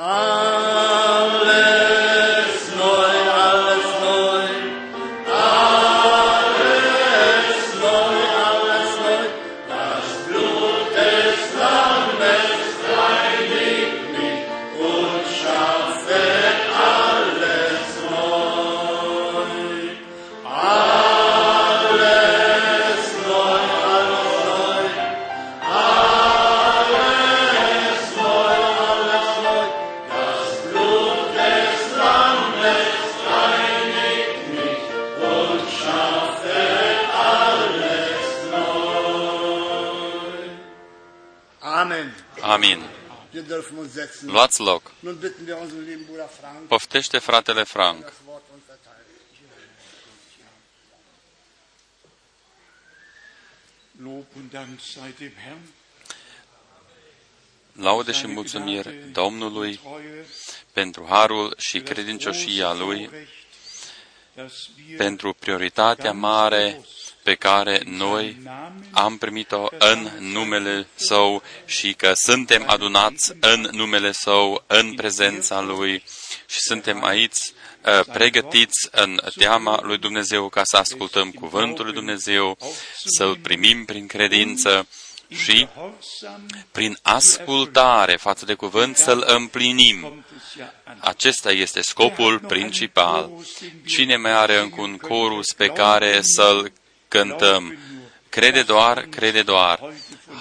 Amen. Luați loc. Nun bitten wir unseren lieben Bruder Frank, Poftește fratele Frank. das Wort uns verteilt. Lob und Dank sei dem Herrn. Laude și seine mulțumiri Gnade, Domnului Treue, pentru harul și für das credincioșia große Lui, Vorrecht, dass wir pentru prioritatea mare pe care noi am primit-o în numele Său și că suntem adunați în numele Său, în prezența Lui și suntem aici uh, pregătiți în teama lui Dumnezeu ca să ascultăm cuvântul lui Dumnezeu, să-L primim prin credință și Gehorsam prin ascultare față de cuvânt să-L împlinim. kommt es ja an. Acesta este scopul principal. Cine mai are încă un chorus pe care să-l cântăm? Crede doar, crede doar.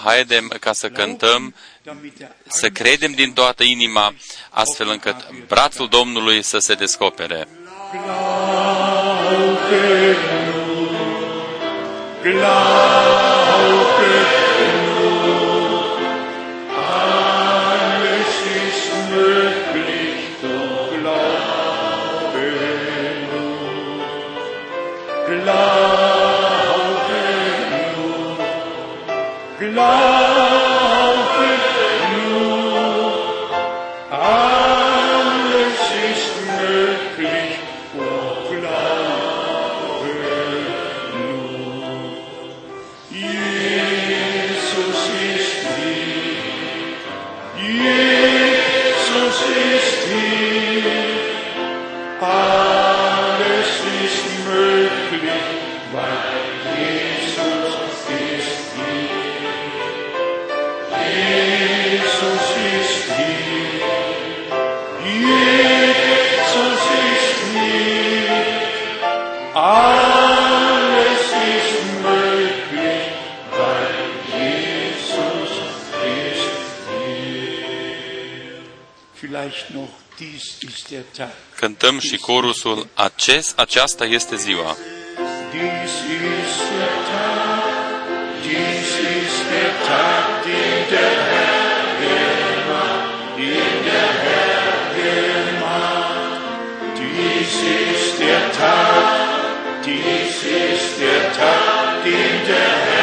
Haidem ca să cântăm, Damit der să credem din toată inima, astfel încât brațul Domnului să se descopere. Glaube Cântăm și chorusul, Acest, aceasta este ziua. Dies ist der Tag, dies ist der Tag, den der Herr gemacht, den der Herr gemacht. Dies ist der Tag, dies ist der Tag, den der Herr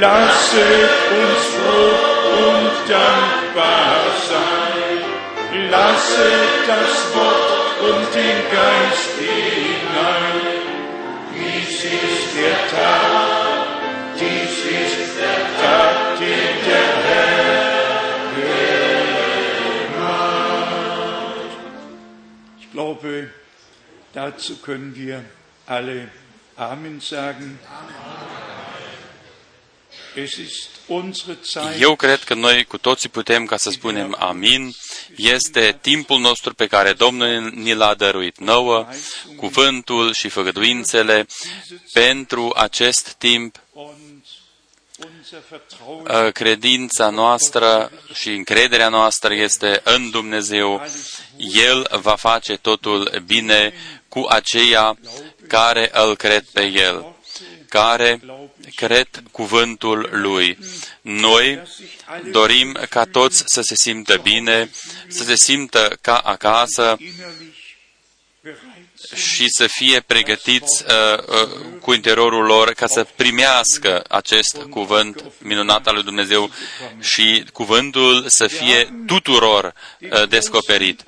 Lasset uns froh und dankbar sein. Lasset das Wort und den Geist hinein. Dies ist der Tag, dies ist der Tag, den der Herr gemacht. Ich glaube, dazu können wir alle Amen sagen. Zeit. Eu cred că noi cu toții putem ca să spunem amin. Este timpul nostru pe care Domnul ni l-a dăruit nouă, cuvântul și făgăduințele pentru acest timp und unser Vertrauen uh, credința noastră și încrederea noastră este în Dumnezeu. El va face totul bine cu aceia care îl cred pe El, care cred cuvântul Lui. Noi dorim ca toți să se simtă bine, să se simtă ca acasă innerlich bereit sind, și să fie pregătiți uh, uh, cu interiorul lor ca să primească acest cuvânt minunat al lui Dumnezeu și cuvântul să fie tuturor uh, descoperit.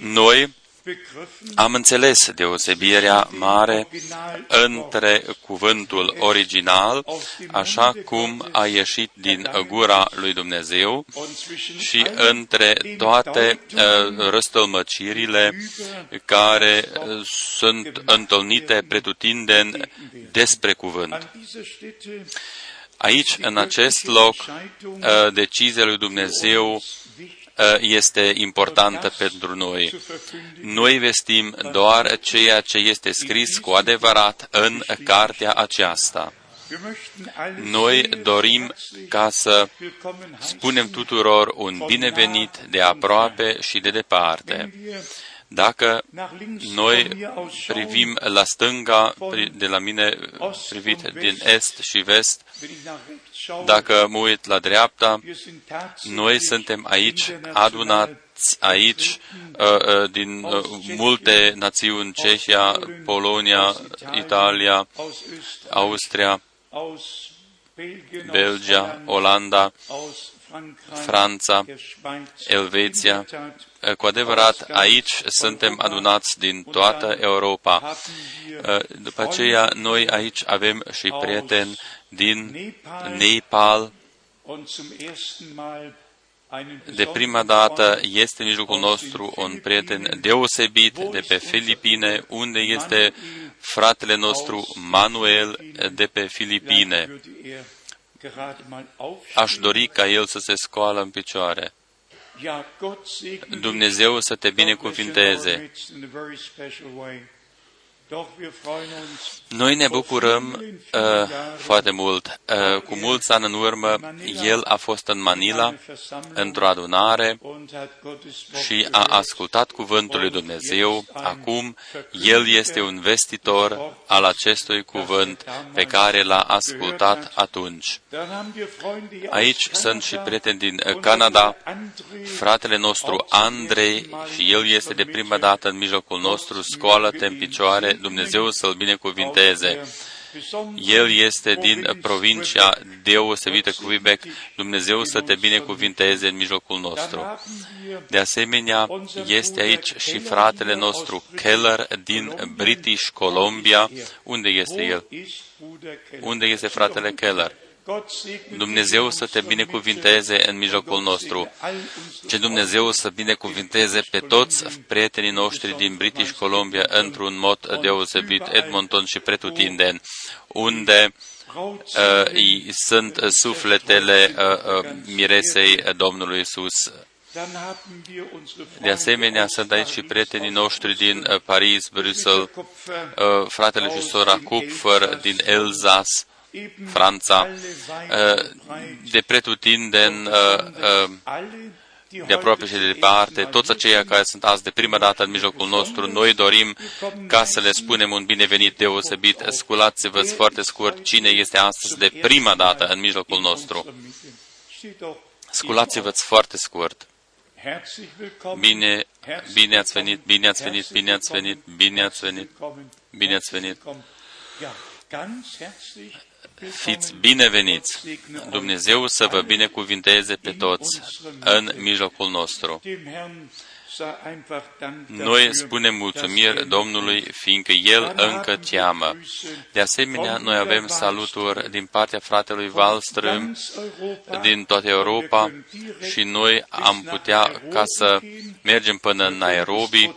Noi begriffen, Am înțeles deosebirea mare între cuvântul original, așa cum a ieșit din gura lui Dumnezeu, und zwischen și între toate uh, răstălmăcirile care uh, sunt întâlnite pretutindeni despre cuvânt. an dieser Stätte Aici, în acest loc, uh, decizia lui Dumnezeu uh, este importantă pentru noi. Noi vestim doar ceea ce este scris cu adevărat în cartea aceasta. Wir möchten alle Noi sehr dorim herzlich ca să willkommen spunem heißen, tuturor un binevenit de aproape și de departe. wenn wir Dacă nach links noi von mir aus schauen, privim la stânga, pri- de la mine privit din est și vest, wenn ich nach rechts schaue, dacă mă uit la dreapta, wir sind tatsächlich noi suntem aici international adunați aici uh, uh, din uh, multe națiuni, Cehia, Polonia, Italia, aus Österreich, Austria, aus Belgien, Belgia, aus Holland, Olanda, aus Frankreich, Franța, der Schweiz. Elveția. In der Tat Uh, Cu adevărat, aici suntem adunați din toată Europa. haben wir Uh, După aceea, noi aici avem și prieteni din Nepal. und zum ersten Mal einen De prima dată este în mijlocul nostru un prieten deosebit de pe Filipine, unde este fratele nostru Manuel de pe Filipine. Würde er gerade mal Aș aufstehen. dori ca el să se scoală în picioare. Ja, Gott segne dich. Dumnezeu să te Gott bless you in our binecuvinteze. Noi ne bucurăm uh, foarte mult. Uh, cu mulți ani în urmă, el a fost în Manila, într-o adunare, und hat Gottes Wort și a gehört. ascultat cuvântul lui Dumnezeu. Acum, el este un vestitor al acestui cuvânt pe care l-a ascultat atunci. Dann haben wir Freunde aus Aici Kanada, sunt și prieteni din uh, unser Canada, André, fratele nostru Andrei și el este de prima dată în mijlocul nostru. Scoală-te în picioare, Dumnezeu să-l binecuvinteze. El este din provincia deosebită Quebec. Dumnezeu să te binecuvinteze în mijlocul nostru. De asemenea, este aici și fratele nostru Keller din British Columbia. Unde este el? Unde este fratele Keller? Dumnezeu să te binecuvinteze în mijlocul nostru. Ce Dumnezeu să binecuvinteze pe toți prietenii noștri din British Columbia într-un mod deosebit, Edmonton și pretutindeni, unde uh, îi sunt sufletele uh, uh, miresei Domnului Isus. De asemenea, sunt aici și prietenii noștri din uh, Paris, Bruxelles, uh, fratele și sora Kupfer din Elzas, Franța, uh, de pretutindeni, uh, uh, de aproape și de departe, toți aceia care sunt azi de prima dată în mijlocul nostru, noi dorim ca să le spunem un binevenit deosebit. Sculați-vă foarte scurt cine este astăzi de prima dată în mijlocul nostru. Sculați-vă foarte scurt. Bine, bine ați venit, bine ați venit, bine ați venit, bine ați venit, bine ați venit. Fiți bineveniți! Dumnezeu să vă binecuvinteze pe toți în mijlocul nostru. Noi spunem mulțumiri Domnului, fiindcă El încă cheamă. De asemenea, noi avem saluturi din partea fratelui Wallström din toată Europa și noi am putea ca să mergem până în Nairobi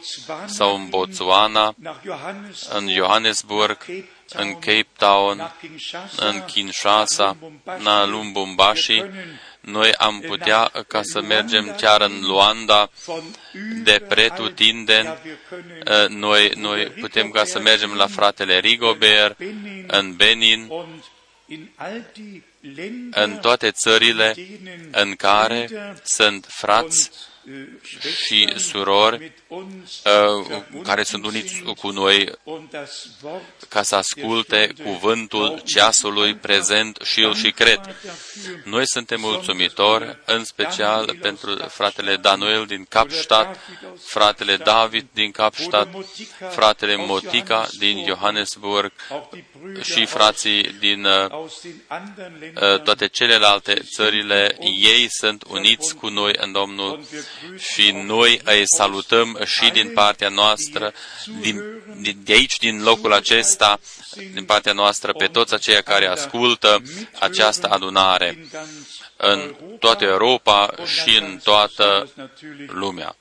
sau în Botswana, în Johannesburg, în Cape Town, în Kinshasa, în Lumbumbashi, noi am putea ca să mergem chiar în Luanda, de pretutindeni, noi, noi putem ca să mergem la fratele Rigobert, în Benin, în toate țările în care sunt frați și surori uh, care sunt uniți cu noi ca să asculte cuvântul ceasului prezent și îl și cred. Noi suntem mulțumitori, în special pentru fratele Daniel din Kapstadt, fratele David din Kapstadt, fratele Motica din Johannesburg, și frații din uh, aus den anderen uh, Ländern toate celelalte țările, ei sunt uniți cu noi în Domnul și noi îi salutăm și din partea noastră, din, din, de aici, din locul acesta, din partea noastră, pe toți aceia care ascultă această adunare in ganz în toată Europa și în toată natürlich lumea.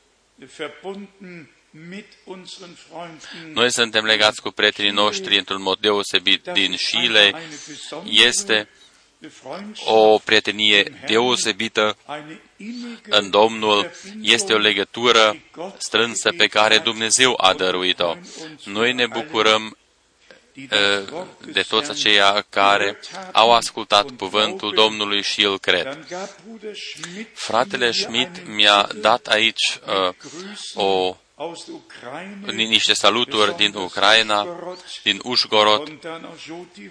verbunden mit unseren Freunden. Noi suntem legați cu prietenii noștri într-un mod deosebit din Chile. Este o prietenie deosebită în Domnul, este o legătură strânsă pe care Dumnezeu a dăruit-o. Noi ne bucurăm uh, de toți aceia care au ascultat cuvântul Domnului și îl cred. Fratele Schmidt mi-a dat aici uh, o niște saluturi din Ucraina, din Ușgorod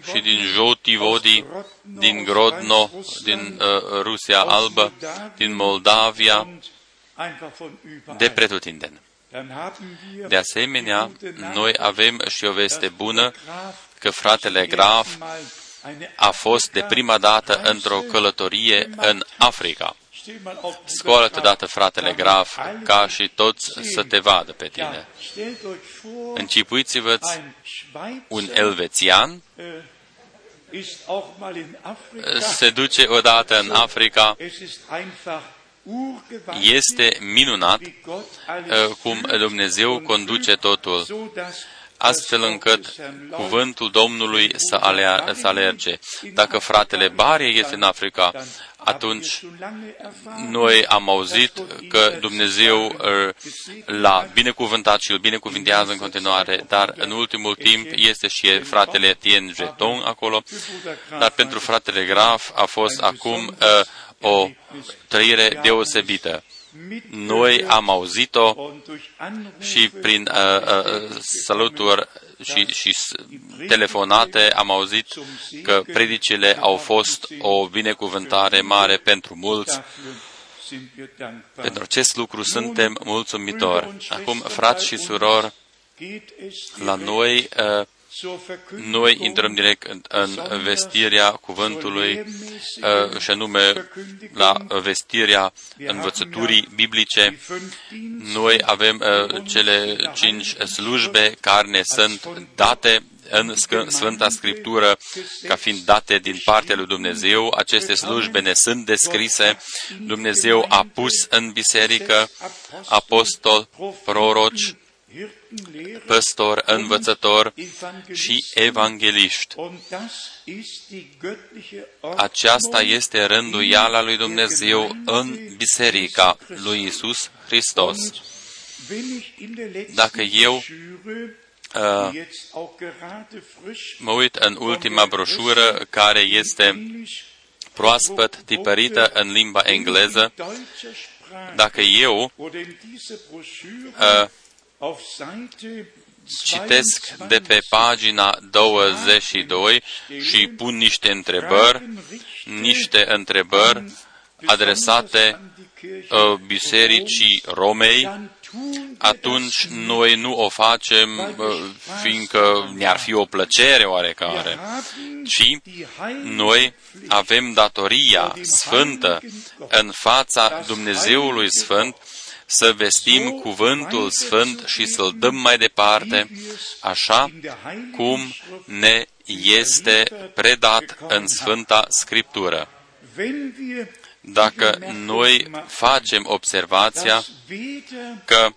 și din Jotivodi, din Grodno, din uh, Rusia Albă, din Moldavia, de pretutindeni. De asemenea, noi avem și o veste bună că fratele Graf a fost de prima dată într-o călătorie în Africa. Scoală-te dată, fratele Graf, ca și toți să te vadă pe tine. Închipuiți-vă un elvețian se duce odată în Africa. Este minunat uh, cum Dumnezeu conduce totul astfel încât cuvântul Domnului să, alea, să alerge. Dacă fratele Barie este în Africa, atunci noi am auzit că Dumnezeu l-a binecuvântat și îl binecuvintează în continuare, dar în ultimul timp este și fratele Tien Jeton acolo, dar pentru fratele Graf a fost acum uh, o trăire deosebită. Noi am auzit-o și prin uh, uh, saluturi și, și telefonate am auzit că predicile au fost o binecuvântare mare pentru mulți. Pentru acest lucru suntem mulțumitori. Acum, frați și surori, la noi uh, noi intrăm direct în, în vestirea cuvântului uh, și anume la vestirea învățăturii biblice. Noi avem uh, cele cinci slujbe care ne sunt date în Sfânta Scriptură ca fiind date din partea lui Dumnezeu. Aceste slujbe ne sunt descrise. Dumnezeu a pus în biserică apostol, proroci, păstor, învățător și evangeliști. Aceasta este rânduiala lui Dumnezeu în Biserica lui Isus Hristos. Dacă eu uh, mă uit în ultima broșură care este proaspăt tipărită în limba engleză, dacă eu uh, citesc de pe pagina 22 și pun niște întrebări, niște întrebări adresate uh, Bisericii Romei, atunci noi nu o facem uh, fiindcă ne-ar fi o plăcere oarecare, ci noi avem datoria sfântă în fața Dumnezeului Sfânt să vestim cuvântul sfânt și să-l dăm mai departe, așa cum ne este predat în Sfânta Scriptură. Dacă noi facem observația că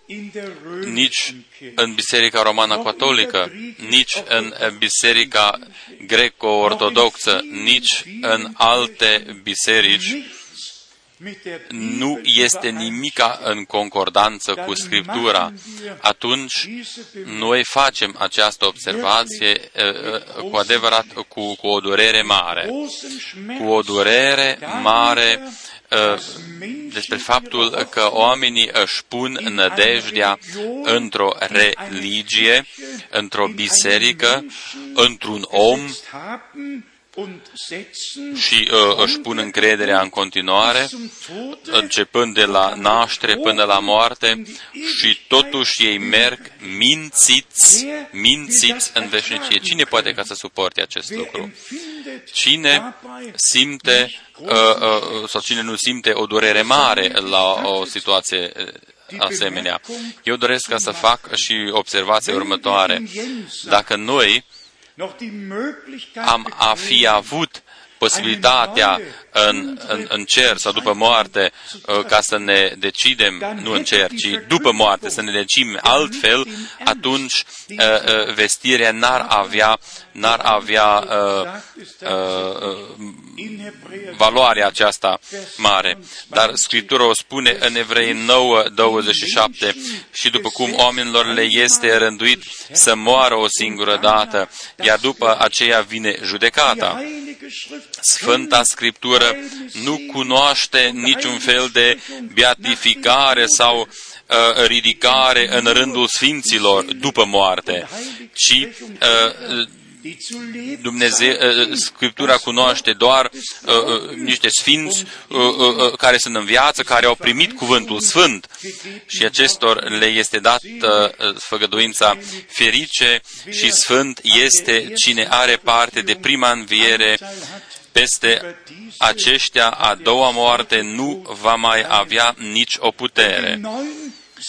nici în Biserica Romană Catolică, nici în Biserica Greco-Ortodoxă, nici în alte biserici, nu este nimica în concordanță cu Scriptura, atunci noi facem această observație cu adevărat cu, cu o durere mare. Cu o durere mare despre faptul că oamenii își pun nădejdea într-o religie, într-o biserică, într-un om und setzen și uh, își pun încrederea în continuare, zum Tode începând de la naștere până la moarte și totuși ei merg mințiți, mințiți în veșnicie. Cine poate ca să suporte acest wer lucru? empfindet Cine dabei simte uh, uh, sau cine nu simte o durere mare la o situație uh, asemenea? Eu doresc ca să fac și observația următoare. Dacă noi noch die Möglichkeit am a fi avut posibilitatea în, în, în cer sau după moarte uh, ca să ne decidem, nu în cer, ci după moarte să ne decidem altfel, atunci uh, uh, vestirea n-ar avea, n-ar avea uh, uh, in Hebräer valoarea aceasta mare. Dar Scriptura o spune în Evrei 9, 27 și după cum oamenilor le este rânduit să moară o singură dată, iar după aceea vine judecata. Heilige Schrift Sfânta Scriptură nu cunoaște niciun fel de beatificare sau uh, ridicare în rândul sfinților după moarte, ci uh, die zu leben Dumnezeu, uh, Scriptura cunoaște doar uh, uh, niște sfinți uh, uh, uh, care sunt în viață, care au primit cuvântul sfânt și acestor le este dat uh, făgăduința ferice și sfânt este cine are parte de prima înviere peste aceștia a doua moarte nu va mai avea nici o putere.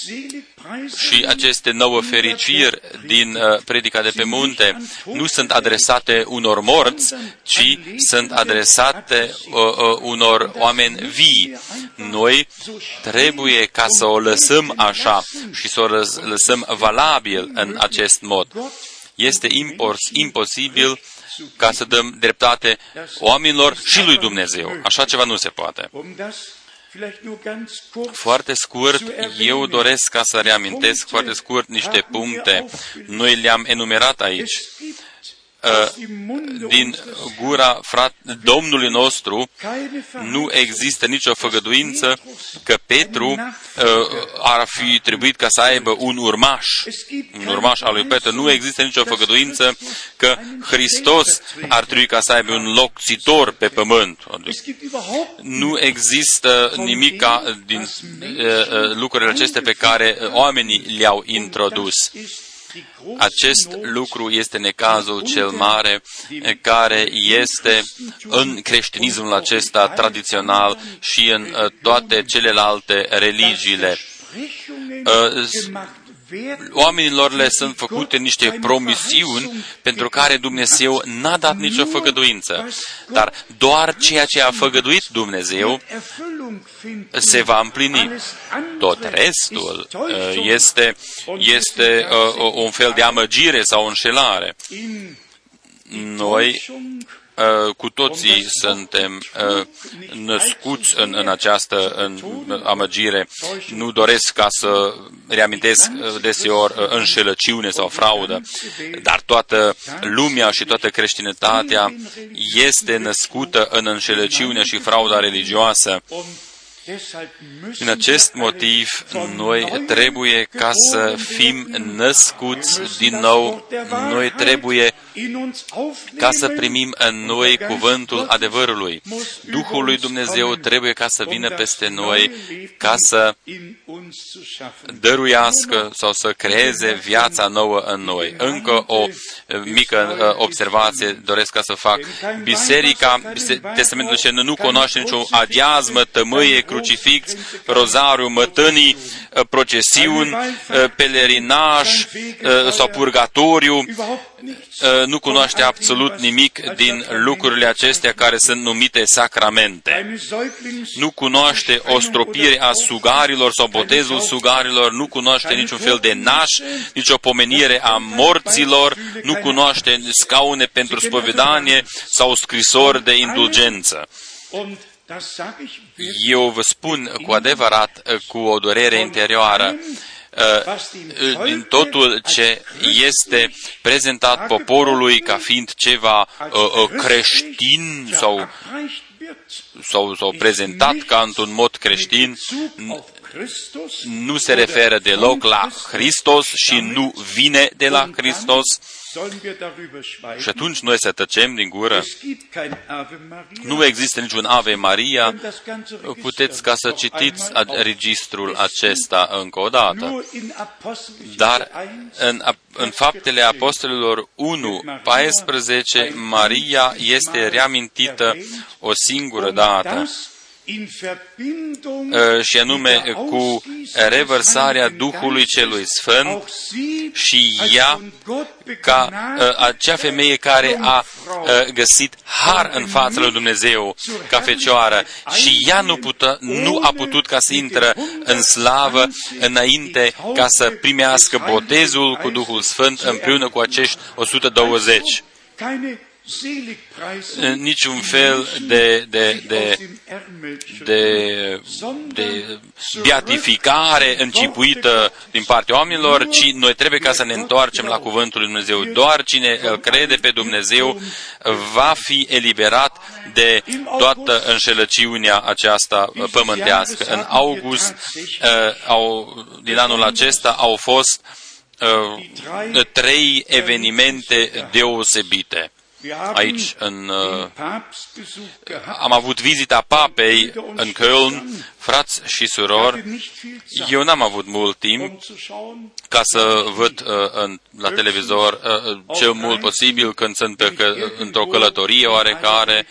Neuen selig Și aceste nouă fericiri din uh, predica de pe munte nu sunt adresate unor morți, ci sunt adresate uh, uh, unor oameni vii. Noi trebuie ca să o lăsăm așa și să o lăs- lăsăm valabil în acest mod. Este impos- imposibil ca să dăm dreptate oamenilor și lui Dumnezeu. Așa ceva nu se poate. Um das vielleicht nur ganz kurz Foarte scurt, eu doresc ca să reamintesc foarte scurt niște puncte. Noi le-am enumerat aici. Din unseres gura frat, Domnului nostru keine nu există nicio făgăduință că Petru uh, ar fi trebuit ca să aibă un urmaș, un urmaș al lui Petru. Nu există nicio făgăduință că Hristos ar trebui ca să aibă un locțitor pe pământ. Es gibt überhaupt Nu există nimic ca din uh, uh, lucrurile acestea pe care uh, oamenii le-au introdus. Ist die große Acest Not lucru este necazul cel mare eh, care este în creștinismul acesta tradițional și în eh, toate celelalte religiile. Versprechungen Uh, gemacht werden, Oamenilor le sunt făcute niște promisiuni pentru care Dumnezeu n-a dat nicio făgăduință. Dar doar ceea ce a făgăduit Dumnezeu Erfüllung findet. se va împlini. Alles andere Tot restul ist uh, Täuschung este, und este uh, un fel de amăgire sau înșelare. in Noi Täuschung uh, cu toții suntem uh, născuți în, în această în amăgire. Nu doresc ca să reamintesc uh, deseori uh, înșelăciune sau fraudă, dar toată lumea și toată creștinătatea este născută în înșelăciune și frauda religioasă. Und deshalb müssen Din acest wir eine motiv, von noi neuem trebuie ca să geboren fim werden. născuți Wir müssen din das nou. Wort der Noi Wahrheit trebuie in uns ca să aufnehmen primim în noi und der Geist cuvântul Gottes adevărului. muss Duhul lui über uns Dumnezeu kommen, trebuie ca să um vină das peste neue noi, Leben ca să in uns zu schaffen. dăruiască sau să creeze viața nouă în noi. Încă o eh, mică eh, observație doresc ca să fac. Biserica, bise- Testamentul ce nu cunoaște nicio adiazmă, tămâie, crucifix, rozariu, mătănii, eh, procesiuni, eh, pelerinaj eh, sau purgatoriu, Überhaupt nichts. eh, nu cunoaște absolut nimic din lucrurile acestea care sunt numite sacramente. Eine Säuglings Nu cunoaște o stropire a sugarilor sau botezul sugarilor, nu cunoaște niciun fel de naș, nicio pomenire a morților, nu cunoaște scaune pentru spovedanie sau scrisori de indulgență. und das sage ich wirklich, Eu vă spun cu adevărat, cu o durere interioară, uh, din totul ce este prezentat poporului ca fiind ceva uh, uh, creștin sau, erreicht wird. sau, sau prezentat ca într-un mod creștin, Auf Christus nu se referă deloc la Hristos și nu vine de la Hristos, sollen wir darüber schweigen? Și atunci noi să tăcem din gură. Es gibt kein Ave Maria. Nu există niciun Ave Maria. Und das ganze Register Puteți ca să noch citiți einmal a- registrul auflisten. acesta încă o dată. Nur in Apostelgeschichte Dar 1, în, în faptele apostolilor 1, 14, Maria este reamintită o singură und dată das in Verbindung uh, și anume mit der cu Ausgießung revărsarea des Duhului Heiligen celui Geistes, Sfânt auch sie și als ea von Gott ca begnadete uh, acea femeie care a Jungfrau uh, găsit har în fața lui Dumnezeu ca fecioară și ea nu, pută, nu a putut ca să intră în slavă înainte ca să primească botezul cu Duhul Sfânt împreună cu acești 120. Keine Seligpreisung, Niciun fel de, de, die aus de, dem Ärmel schütteln, de, sondern de beatificare încipuită din partea oamenilor, ci noi trebuie ca să ne întoarcem la Cuvântul lui Dumnezeu. Doar cine îl crede pe Dumnezeu va fi eliberat de toată înșelăciunea aceasta pământească. În august uh, au, din anul acesta au fost uh, trei evenimente deosebite. Wir haben Aici, în, uh, den Papstbesuch gehabt. am avut vizita papei în Köln, frați și surori. hatte nicht viel Zeit, Eu n-am avut mult timp um zu schauen, ca să văd uh, în, la televizor uh, uh, cel mult posibil când sunt pe că, într-o călătorie oarecare,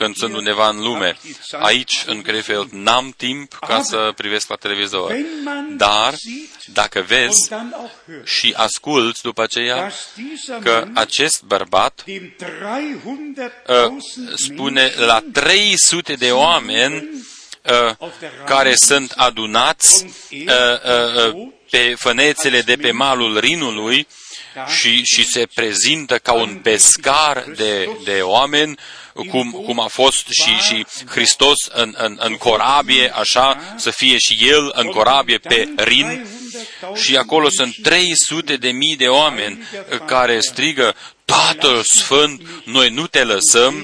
când sunt undeva în lume. Aici, în Krefeld, n-am timp ca să privesc la televizor. wenn man Dar, sieht dacă und vezi dann auch hört, și asculți după aceea dass dieser că Mann acest bărbat dem uh, 300.000 spune la 300 de oameni uh, care sunt adunați uh, uh, uh, pe fănețele de pe malul Rinului și, și se prezintă ca un pescar de, de oameni, cum, cum a fost și, și Hristos în, în, în corabie, așa, să fie și El în corabie pe Rin. Și acolo sunt 300 de mii de oameni care strigă, Tatăl Sfânt, noi nu te lăsăm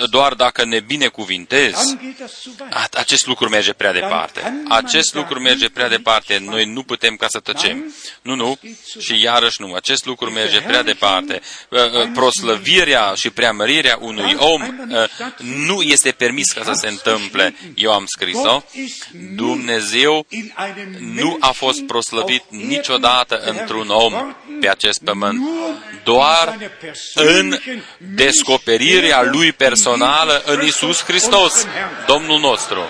uh, doar dacă ne binecuvintezi. dann geht das zu weit. A- Acest lucru merge prea departe. Acest lucru merge prea departe. Noi nu putem ca să tăcem. Nu, nu. Și iarăși nu. Acest lucru merge prea departe. Uh, uh, Proslăvirea și preamărirea unui om uh, nu este permis ca să se întâmple. Eu am scris-o. Dumnezeu In einem nu a fost Menschen proslăvit auf Erden niciodată într-un om geworden, pe acest pământ, nur doar in seiner în persönlichen descoperirea lui personală în Jesus Isus Christus, Hristos, unseren Herrn. Domnul nostru.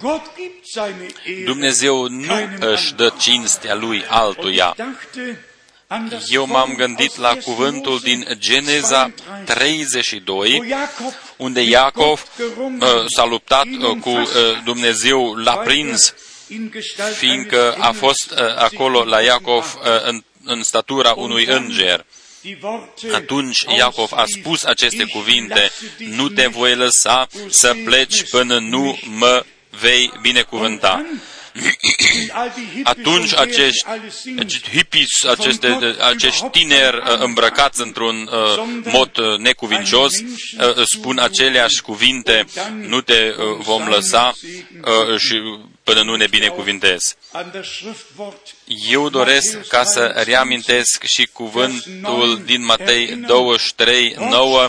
Gott gibt seine Ehre Dumnezeu nu keinem își dă cinstea lui Und ich altuia. dachte an das Eu m-am Wort gândit aus la 1. cuvântul Mose din Geneza 32, 32, wo Jakob unde mit Iacov Gott gerungen, uh, s-a luptat ihn uh, cu uh, umfasst, Dumnezeu, l-a weil prins, er in Gestalt fiindcă eines a Engels fost uh, sich acolo la ihm Iacov offenbart. uh, în, în statura unui înger. Die Worte Atunci Iacov a spus aceste Ich cuvinte, lasse dich nu te nicht voi lăsa să pleci până nu mă vei binecuvânta. Atunci acești, acești hippies, aceste, acești tineri uh, îmbrăcați într-un uh, mod uh, necuvincios, uh, spun aceleași cuvinte, nu te uh, vom lăsa uh, și până nu ne binecuvintezi. Eu doresc ca să reamintesc și cuvântul din Matei 23, 9,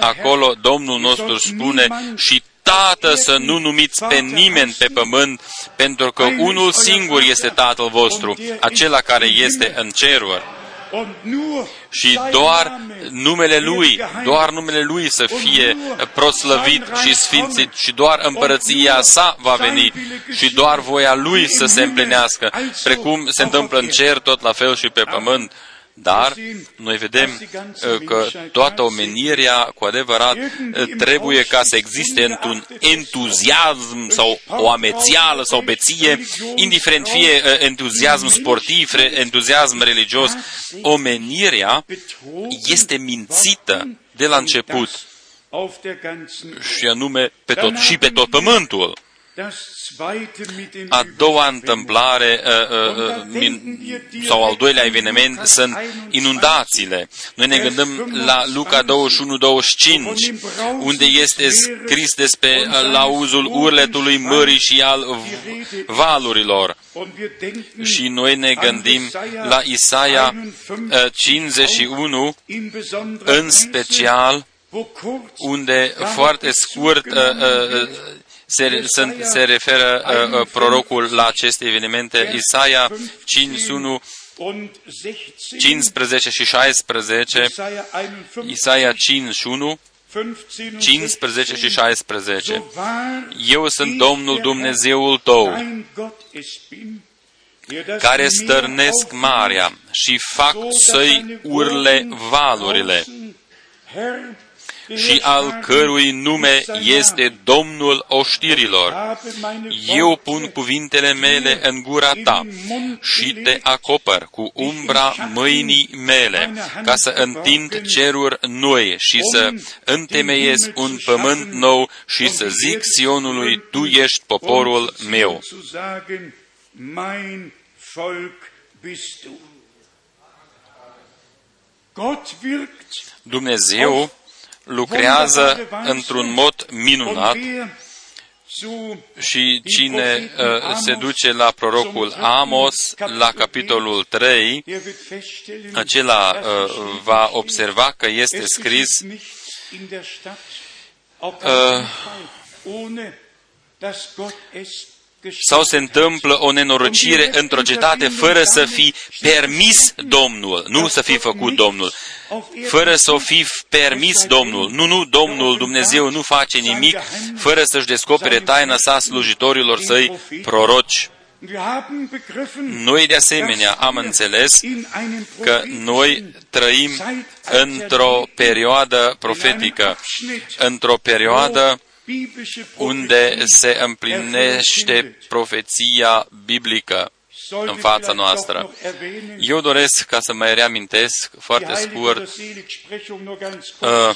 acolo Domnul nostru spune și Tată să nu numiți pe nimeni pe pământ, pentru că unul singur este Tatăl vostru, acela care este în ceruri. Și doar numele Lui, doar numele Lui să fie proslăvit și sfințit și doar împărăția sa va veni și doar voia Lui să se împlinească, precum se întâmplă în cer, tot la fel și pe pământ. Dar noi vedem că toată omenirea cu adevărat trebuie ca să existe într-un entuziasm sau o amețială sau beție, indiferent fie entuziasm sportiv, entuziasm religios, omenirea este mințită de la început. și anume pe tot, și pe tot pământul. A doua întâmplare uh, uh, min, sau al doilea eveniment sunt inundațiile. Noi ne gândim la Luca 21-25, unde este scris despre lauzul urletului mării și al valurilor. Und wir denken și noi ne gândim la Isaia uh, 51, in besonderer în special, wo kurz unde foarte scurt uh, uh, se, se, se referă uh, uh, prorocul la aceste evenimente, Isaia 51, und 16, 15 și 16, Jesaja 51, Isaia 51, 15 und 15 și 16. So wahr Eu sunt ich Domnul der Dumnezeul tău, Herr, dein Gott es bin, der das care Meer stărnesc aufnimmt, marea și fac so dass să-i seine urle Wogen valurile. draußen, Herr, der și al Herrscher, cărui nume ist sein este Name. Domnul oștirilor. Habe meine Eu Worte pun cuvintele mele în gura ta și te acopăr cu umbra mâinii mele, ca să întind ceruri noi și să întemeiez un pământ nou și să zic Sionului, tu ești poporul meu. Zu sagen, mein Volk bist du. Gott wirkt Dumnezeu lucrează într-un mod minunat und wer zu și cine uh, se duce la prorocul Amos, la capitolul 3, der wird feststellen, acela dass uh, geschieht va observa că este Es scris geschieht nicht in der Stadt, auf Äh, keinen Fall, ohne dass Gott es sau se întâmplă o nenorocire într-o cetate fără să fi permis Domnul, nu să fi făcut Domnul, fără să o fi permis Domnul. Nu, nu, Domnul Dumnezeu nu face nimic fără să-și descopere taina sa slujitorilor săi proroci. Wir haben begriffen, Noi de asemenea am înțeles in einem că noi trăim într-o perioadă profetică, într-o perioadă biblische unde se împlinește profeția biblică în fața noastră. Eu doresc ca să mai reamintesc foarte scurt uh,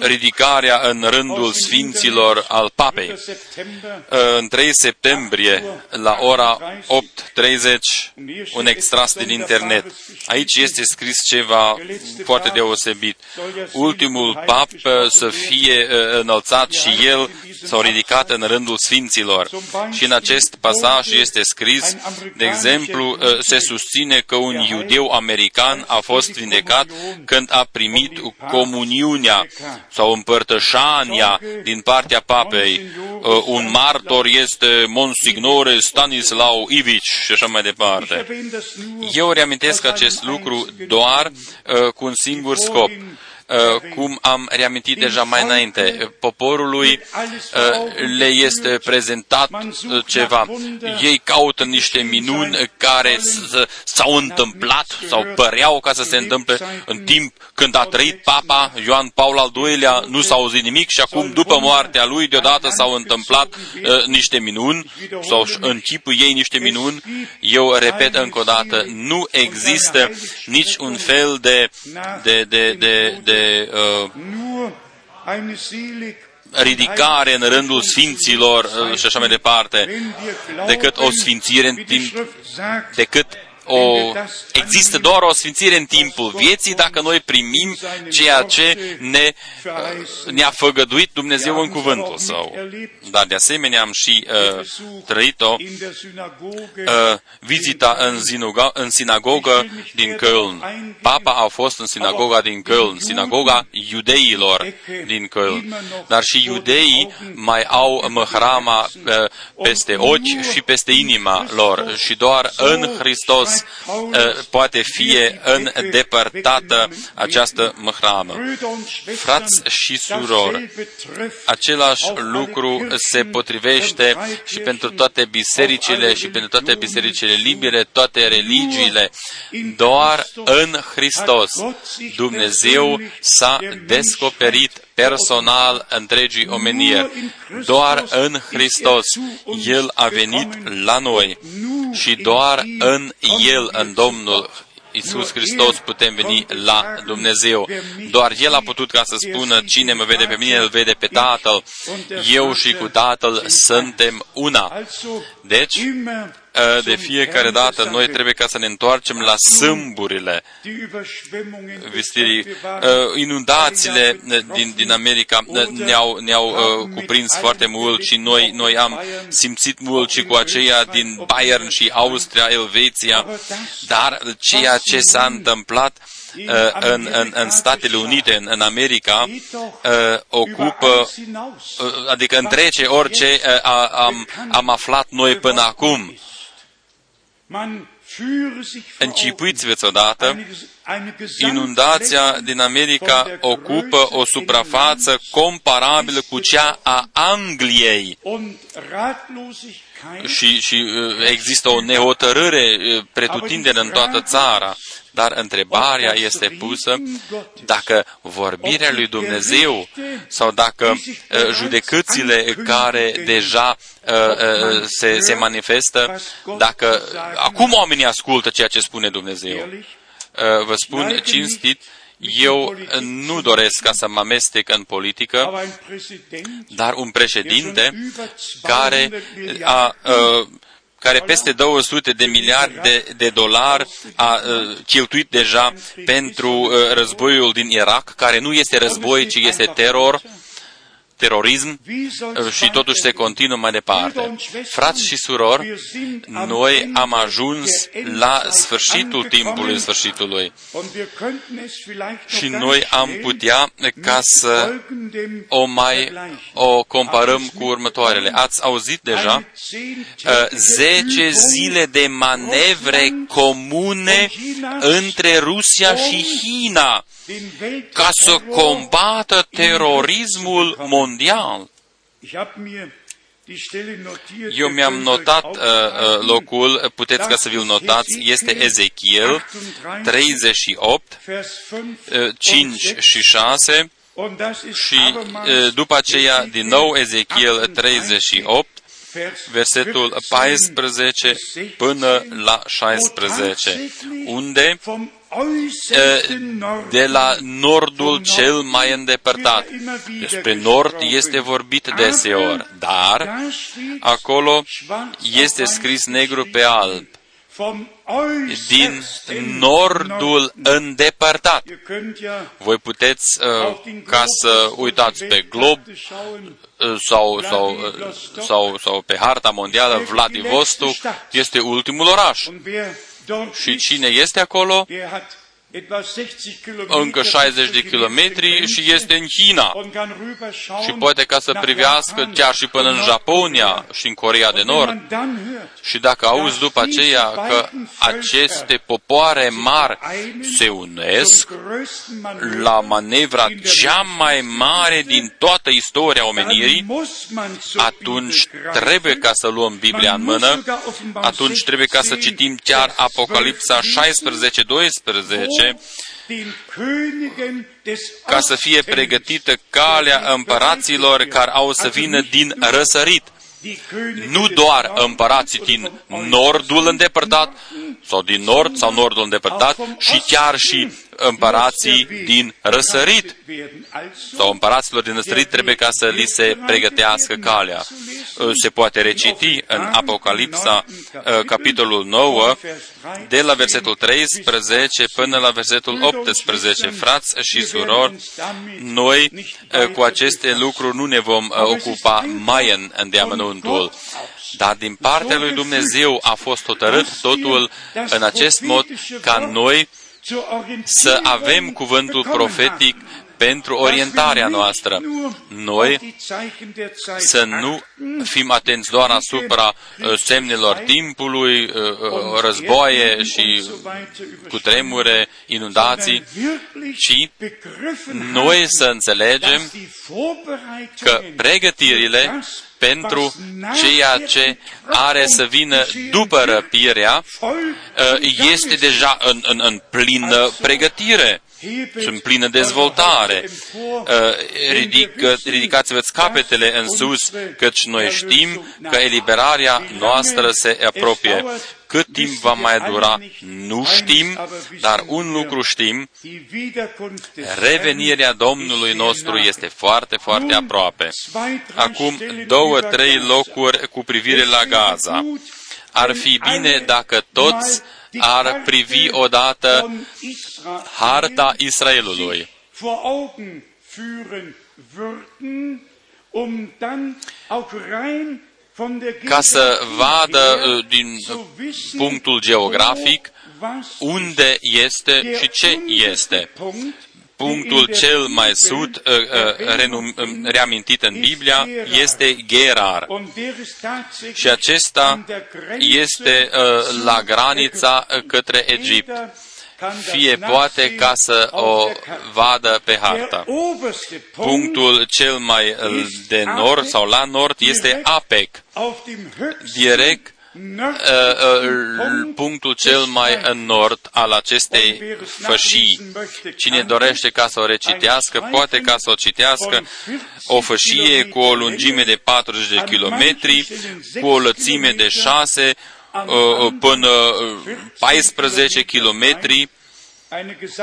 ridicarea în rândul sfinților al papei. Uh, În 3 septembrie, la ora 8.30, un extras din internet. Aici este scris ceva foarte deosebit. Ultimul pap uh, să fie uh, înălțat și el sau ridicat în rândul sfinților. Și în acest pasaj este scris, de exemplu, uh, se susține că un iudeu american a fost vindecat când a primit comuniunea sau împărtășania din partea papei. Uh, Un martor este Monsignore Stanislau Ivici și așa mai departe. Eu reamintesc acest lucru doar uh, cu un singur scop. Uh, cum am reamintit deja mai înainte, poporului uh, le este prezentat uh, ceva. Ei caută niște minuni care s- s-au întâmplat sau păreau ca să se întâmple în timp când a trăit Papa Ioan Paul al II-lea, nu s-a auzit nimic și acum după moartea lui deodată s-au întâmplat uh, niște minuni sau își închipă ei niște minuni. Eu repet încă o dată, nu există nici un fel de, de, de, de, de uh, nur eine selig ridicare în rândul sfinților uh, și așa mai departe, decât o sfințire în timp, decât o, există doar o sfințire în timpul vieții dacă noi primim ceea ce ne, uh, ne-a făgăduit Dumnezeu în cuvântul Său. Dar de asemenea am și uh, trăit-o in der Synagoge uh, vizita în, zinoga, în sinagogă din Köln. Papa a fost în sinagoga din Köln, sinagoga iudeilor din Köln. Dar și iudeii mai au măhrama uh, peste ochi și peste inima lor și doar în Hristos uh, poate fi îndepărtată această măhramă. Frați și surori, același lucru se potrivește și pentru toate bisericile și pentru toate bisericile libere, toate religiile. Doar în Hristos Dumnezeu s-a descoperit personal întregii omeniri. Doar în Hristos El a venit la noi și doar în El, în Domnul Iisus Hristos putem veni la Dumnezeu. Doar El a putut ca să spună, cine mă vede pe mine, îl vede pe Tatăl. Eu și cu Tatăl suntem una. Deci, uh, de fiecare dată noi trebuie ca să ne întoarcem la sâmburile die Überschwemmungen vestirii. des Volkes Uh, Inundațiile uh, din, din America uh, ne-au, ne-au uh, cuprins foarte mult și noi, noi am simțit mult și cu aceia din Bayern și Austria, Elveția, dar ceea ce s-a întâmplat uh, în, în, în Statele Unite, în, în America, uh, ocupă alles hinaus. Uh, adică întrece orice uh, a, am, am aflat noi până acum. Man führe sich vor Încipuiți-vă odată, Augen, eine, eine inundația Gesamtfläche din America von der ocupă Größe o suprafață comparabilă cu cea a Angliei. und Ratlosigkeit și, și uh, există o nehotărâre uh, pretutindeni în toată țara. Dar întrebarea este pusă dacă vorbirea lui Dumnezeu sau dacă uh, judecățile care deja uh, uh, se, se manifestă, dacă acum oamenii ascultă ceea ce spune Dumnezeu. ehrlich, Uh, Vă spun cinstit, eu nu doresc ca să mă amestec în politică, aber ein Präsident, dar un der președinte schon über 200 care a, uh, care peste 200 de miliarde de, de dolari a uh, cheltuit deja pentru uh, războiul din Irak, care nu este război, ci este teror, terorism uh, și totuși se continuă mai departe. Frați și surori, noi am ajuns la sfârșitul timpului sfârșitului și noi am putea ca să o mai o comparăm cu următoarele. Ați auzit deja uh, 10 zile de manevre comune între Rusia și China ca să combată terorismul mondial. Eu mi-am notat uh, uh, locul, puteți ca să vi-l notați, este Ezechiel 38, uh, 5 și 6 și uh, după aceea din nou Ezechiel 38, versetul 14 până la 16, unde de la nordul cel mai îndepărtat. Despre nord este vorbit deseori, dar acolo este scris negru pe alb. Din nordul îndepărtat. Voi puteți, uh, ca să uitați pe glob uh, sau, sau, uh, sau, sau pe harta mondială, Vladivostok este ultimul oraș. Și cine este acolo? Încă 60 de kilometri și este în China. Și poate ca să privească chiar și până în Japonia și în Corea de Nord. Și dacă auzi după aceea că aceste popoare mari se unesc la manevra cea mai mare din toată istoria omenirii, atunci trebuie ca să luăm Biblia în mână, atunci trebuie ca să citim chiar Apocalipsa 16-12, ca să fie pregătită calea împăraților care au să vină din răsărit. Nu doar împărații din nordul îndepărtat, sau din nord sau nordul îndepărtat, și chiar și împărații din răsărit sau împăraților din răsărit trebuie ca să li se pregătească calea. Se poate reciti în Apocalipsa, capitolul 9, de la versetul 13 până la versetul 18. Frați și surori, noi cu aceste lucruri nu ne vom ocupa mai în, în deamănuntul. Dar din partea lui Dumnezeu a fost hotărât totul în acest mod ca noi să avem cuvântul profetic pentru orientarea noastră. Noi să nu fim atenți doar asupra semnelor timpului, războaie și cu tremure, inundații, ci noi să înțelegem că pregătirile pentru ceea ce are să vină după răpirea este deja în, în, în plină pregătire și în plină dezvoltare. Ridică, ridicați-vă capetele în sus, căci noi știm că eliberarea noastră se apropie. Cât timp va mai dura, nu știm, dar un lucru știm, revenirea Domnului nostru este foarte, foarte aproape. Acum, două, trei locuri cu privire la Gaza. Ar fi bine dacă toți ar privi odată harta Israelului. vor Augen führen würden, um dann auch rein von der ca să Geografie vadă her uh, din zu wissen, punctul geografic wo, was unde este der și ce unterste este. Punkt, Punctul den in der cel mai Bibel sud, uh, uh, renum, um, reamintit în Biblia, este Gerar. Und der ist tatsächlich Și acesta an der Grenze este uh, la granița uh, către Egipt. Jeder kann das Fie poate nachsehen ca să auf o der Karte. vadă pe Der hartă. oberste Punkt Punctul cel mai uh, de nord sau la nord este Apec. auf dem höchsten Direct nördlichen uh, uh, Punkt punctul cel mai în nord al acestei fășii. Cine dorește ca să o recitească, poate ca să o citească o fășie cu o lungime de 40 de kilometri, cu o lățime de 6 uh, până uh, 14 kilometri,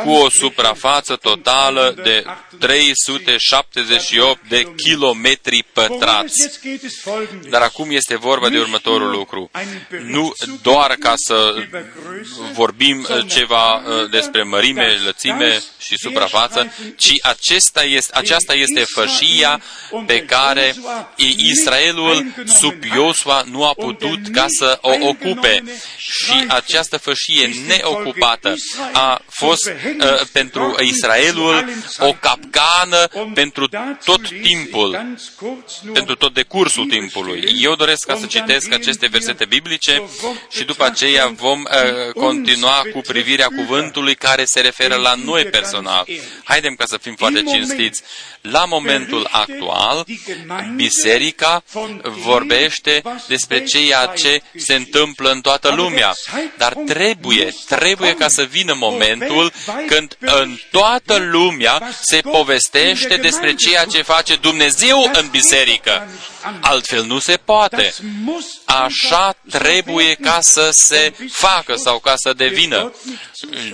cu o suprafață totală de 378 de kilometri pătrați. Dar acum este vorba de următorul lucru. Nu doar ca să vorbim uh, ceva uh, despre mărime, lățime și suprafață, ci acesta este, aceasta este fășia pe care Israelul sub Iosua nu a putut ca să o ocupe. Și această fășie neocupată a fost uh, pentru Israelul o capcană pentru tot timpul, pentru tot decursul timpului. Eu doresc ca să citesc aceste versete biblice și după aceea vom uh, continua cu privirea cuvântului care se referă la noi personal. Haidem ca să fim foarte cinstiți. La momentul actual, biserica vorbește despre ceea ce se întâmplă în toată lumea. Dar trebuie, trebuie ca să vină momentul când în toată lumea se povestește despre ceea ce face Dumnezeu în biserică. Altfel nu se poate. Așa trebuie ca să se facă sau ca să devină.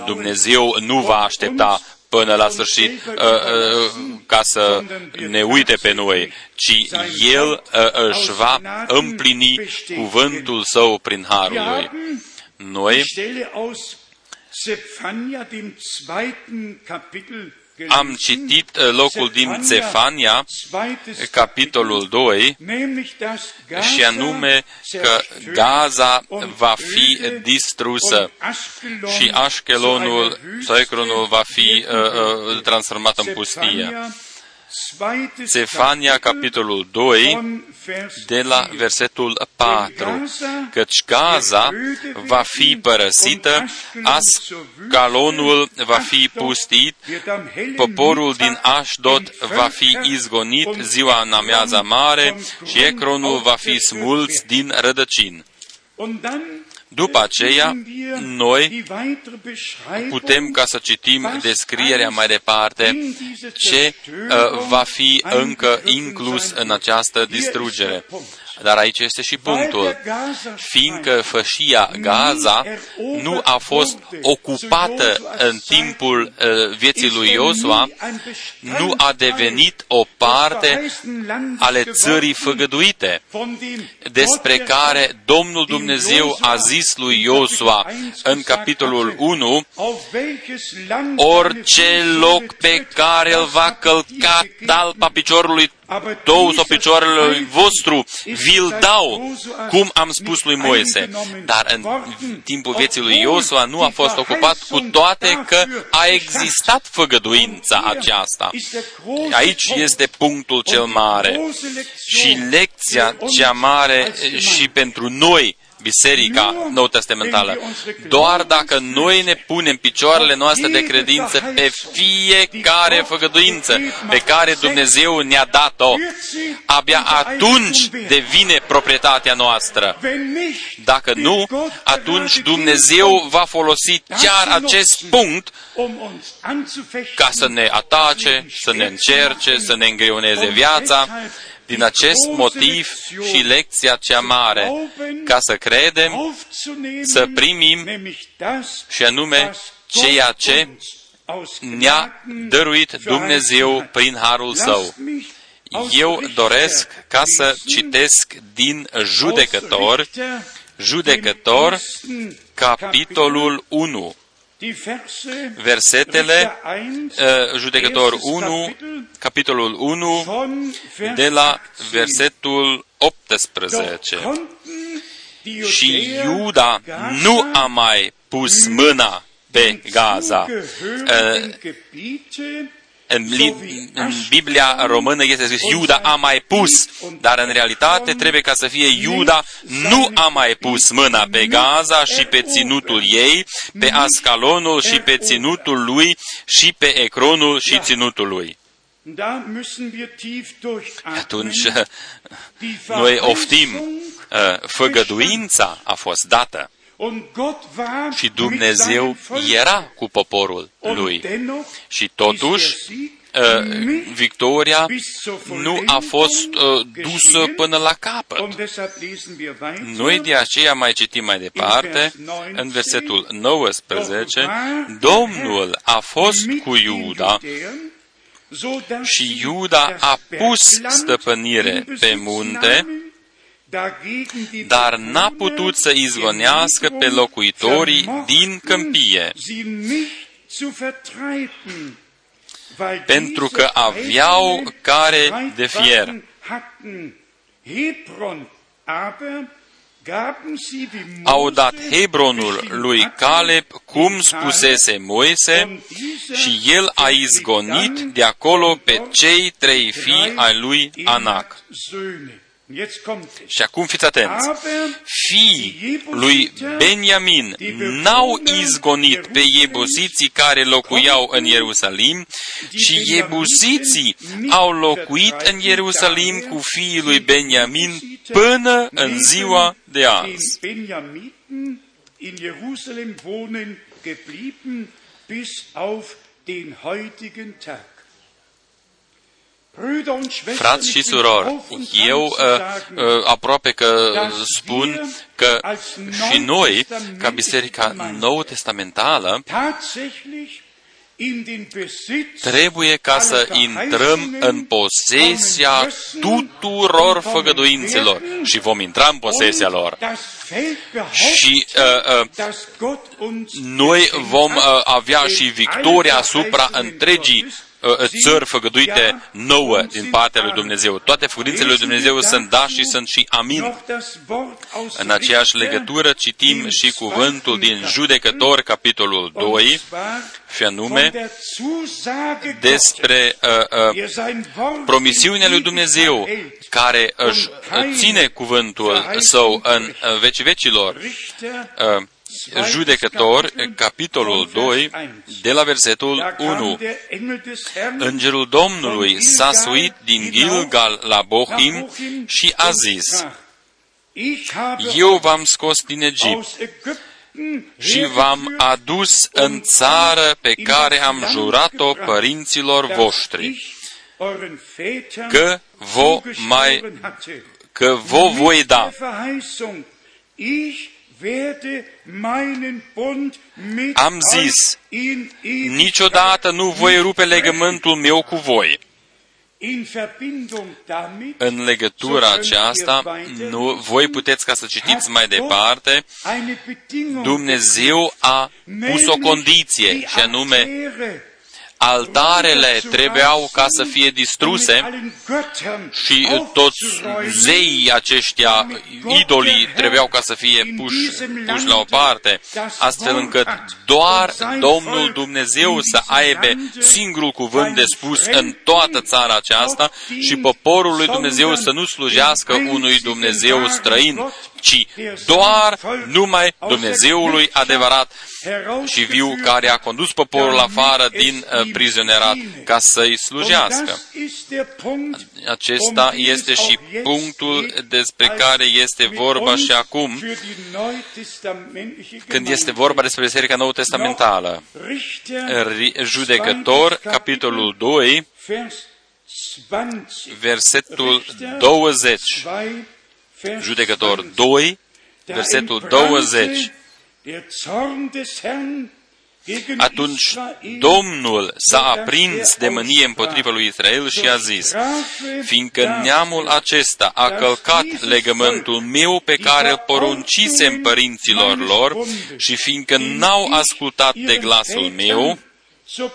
Dumnezeu nu va aștepta până la sfârșit uh, uh, ca să ne uite pe noi, ci El uh, își va împlini cuvântul Său prin Harul Lui. Noi am citit locul din Zefania, capitolul 2, și anume că Gaza va fi distrusă și Ashkelonul sau Ecronul va fi uh, uh, transformat în pustie. Zefania, capitolul 2, de la versetul 4, căci Gaza va fi părăsită, Ascalonul va fi pustit, poporul din Ashdod va fi izgonit ziua în amiaza mare și Ecronul va fi smulț din rădăcini. După aceea, noi putem ca să citim descrierea mai departe ce uh, va fi încă inclus în această distrugere. Dar aici este și punctul. Fiindcă fășia Gaza nu a fost ocupată în timpul uh, vieții lui Iosua, nu a devenit o parte ale țării făgăduite, despre care Domnul Dumnezeu a zis lui Iosua în capitolul 1, orice loc pe care îl va călca talpa piciorului tău sau picioarele vostru, vi-l dau, cum am spus lui Moise. Dar în timpul vieții lui Iosua nu a fost ocupat cu toate că a existat făgăduința aceasta. Aici este punctul cel mare și lecția cea mare și pentru noi, Biserica Nou Testamentală. Doar dacă noi ne punem picioarele noastre de credință pe fiecare făgăduință pe care Dumnezeu ne-a dat-o, abia atunci devine proprietatea noastră. Dacă nu, atunci Dumnezeu va folosi chiar acest punct ca să ne atace, să ne încerce, să ne îngreuneze viața, din acest motiv și lecția cea mare, ca să credem, să primim și anume ceea ce ne-a dăruit Dumnezeu prin harul său. Eu doresc ca să citesc din judecători, Judecător, capitolul 1. Versetele, uh, judecător 1, capitolul 1, de la versetul 18. Și Iuda nu a mai pus mâna pe Gaza. Uh, în, în Biblia română este scris Iuda a mai pus, dar în realitate trebuie ca să fie Iuda nu a mai pus mâna pe Gaza și pe ținutul ei, pe Ascalonul și pe ținutul lui și pe Ecronul și ținutul lui. Atunci noi oftim, făgăduința a fost dată și Dumnezeu era cu poporul lui. Și totuși, victoria nu a fost dusă până la capăt. Noi de aceea mai citim mai departe, în versetul 19, Domnul a fost cu Iuda și Iuda a pus stăpânire pe munte dar n-a putut să izgonească pe locuitorii din câmpie, pentru că aveau care de fier. Au dat Hebronul lui Caleb cum spusese Moise și el a izgonit de acolo pe cei trei fii ai lui Anac. Și acum fiți atenți. Fii lui Beniamin n-au izgonit pe iebusiții care locuiau în Ierusalim, ci iebusiții au locuit în Ierusalim cu fiii lui Beniamin până în ziua de azi. in Jerusalem wohnen geblieben bis auf den heutigen Tag. Frați și surori, eu uh, uh, aproape că spun că și noi, ca Biserica Nou Testamentală, trebuie ca să intrăm în posesia tuturor făgăduințelor și vom intra în posesia lor. Și uh, uh, noi vom uh, avea și victoria asupra întregii țări făgăduite nouă din partea lui Dumnezeu. Toate făgăduințele lui Dumnezeu sunt da și sunt și amin. În aceeași legătură citim și cuvântul din Judecător, capitolul 2, și anume despre uh, uh, promisiunea lui Dumnezeu care își ține cuvântul său în vecii vecilor. Uh, judecător, capitolul 2, de la versetul 1. Îngerul Domnului s-a suit din Gilgal la Bohim și a zis, Eu v-am scos din Egipt și v-am adus în țară pe care am jurat-o părinților voștri, că vă mai că vă voi da am zis, niciodată nu voi rupe legământul meu cu voi. În legătura aceasta, nu, voi puteți ca să citiți mai departe, Dumnezeu a pus o condiție, și anume, altarele trebuiau ca să fie distruse și toți zeii aceștia, idolii, trebuiau ca să fie puși, puși la o parte, astfel încât doar Domnul Dumnezeu să aibă singurul cuvânt de spus în toată țara aceasta și poporul lui Dumnezeu să nu slujească unui Dumnezeu străin, ci doar numai Dumnezeului adevărat și viu care a condus poporul afară din uh, prizonerat ca să-i slujească. Acesta este și punctul despre care este vorba și acum, când este vorba despre Biserica Nou Testamentală. Judecător, capitolul 2, versetul 20 judecător 2, versetul 20. Atunci Domnul s-a aprins de mânie împotriva lui Israel și a zis, fiindcă neamul acesta a călcat legământul meu pe care îl poruncisem părinților lor și fiindcă n-au ascultat de glasul meu, zur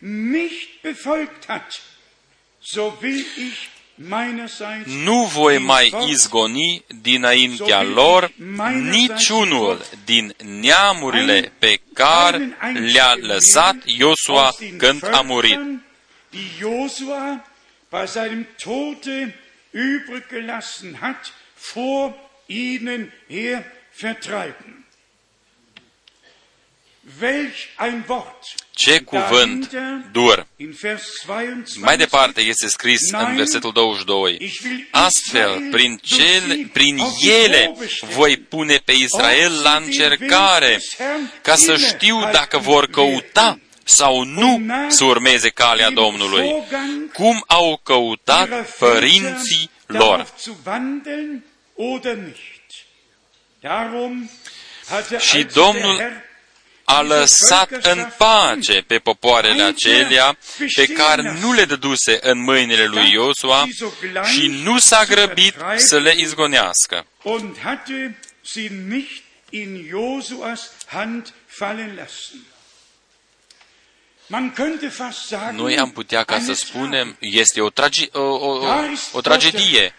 Pflicht gemacht habe, übertreten und meine Weisungen nicht befolgt hat, so will ich meinerseits nu voi mai izgoni dinaintea lor niciunul din neamurile pe care le-a lăsat Iosua când a murit. die Josua bei seinem Tode übrig gelassen hat, vor ihnen her vertreiben. Welch ein Wort! Ce cuvânt dur! In Vers 22, Mai departe este scris în versetul 22. Astfel, prin, cele, prin ele voi pune pe Israel la încercare, ca să știu dacă vor căuta sau nu să urmeze calea Domnului, cum au căutat părinții lor. darauf zu wandeln oder nicht. Darum hat er Și also Domnul der Herr a lăsat în pace pe popoarele acelea pe care nu le dăduse în mâinile lui Iosua și nu s-a grăbit să le izgonească. und hatte sie nicht in Josuas Hand fallen lassen. Man könnte fast sagen, Noi am putea ca să eine spunem, este o, trage, o, o, o, o tragedie.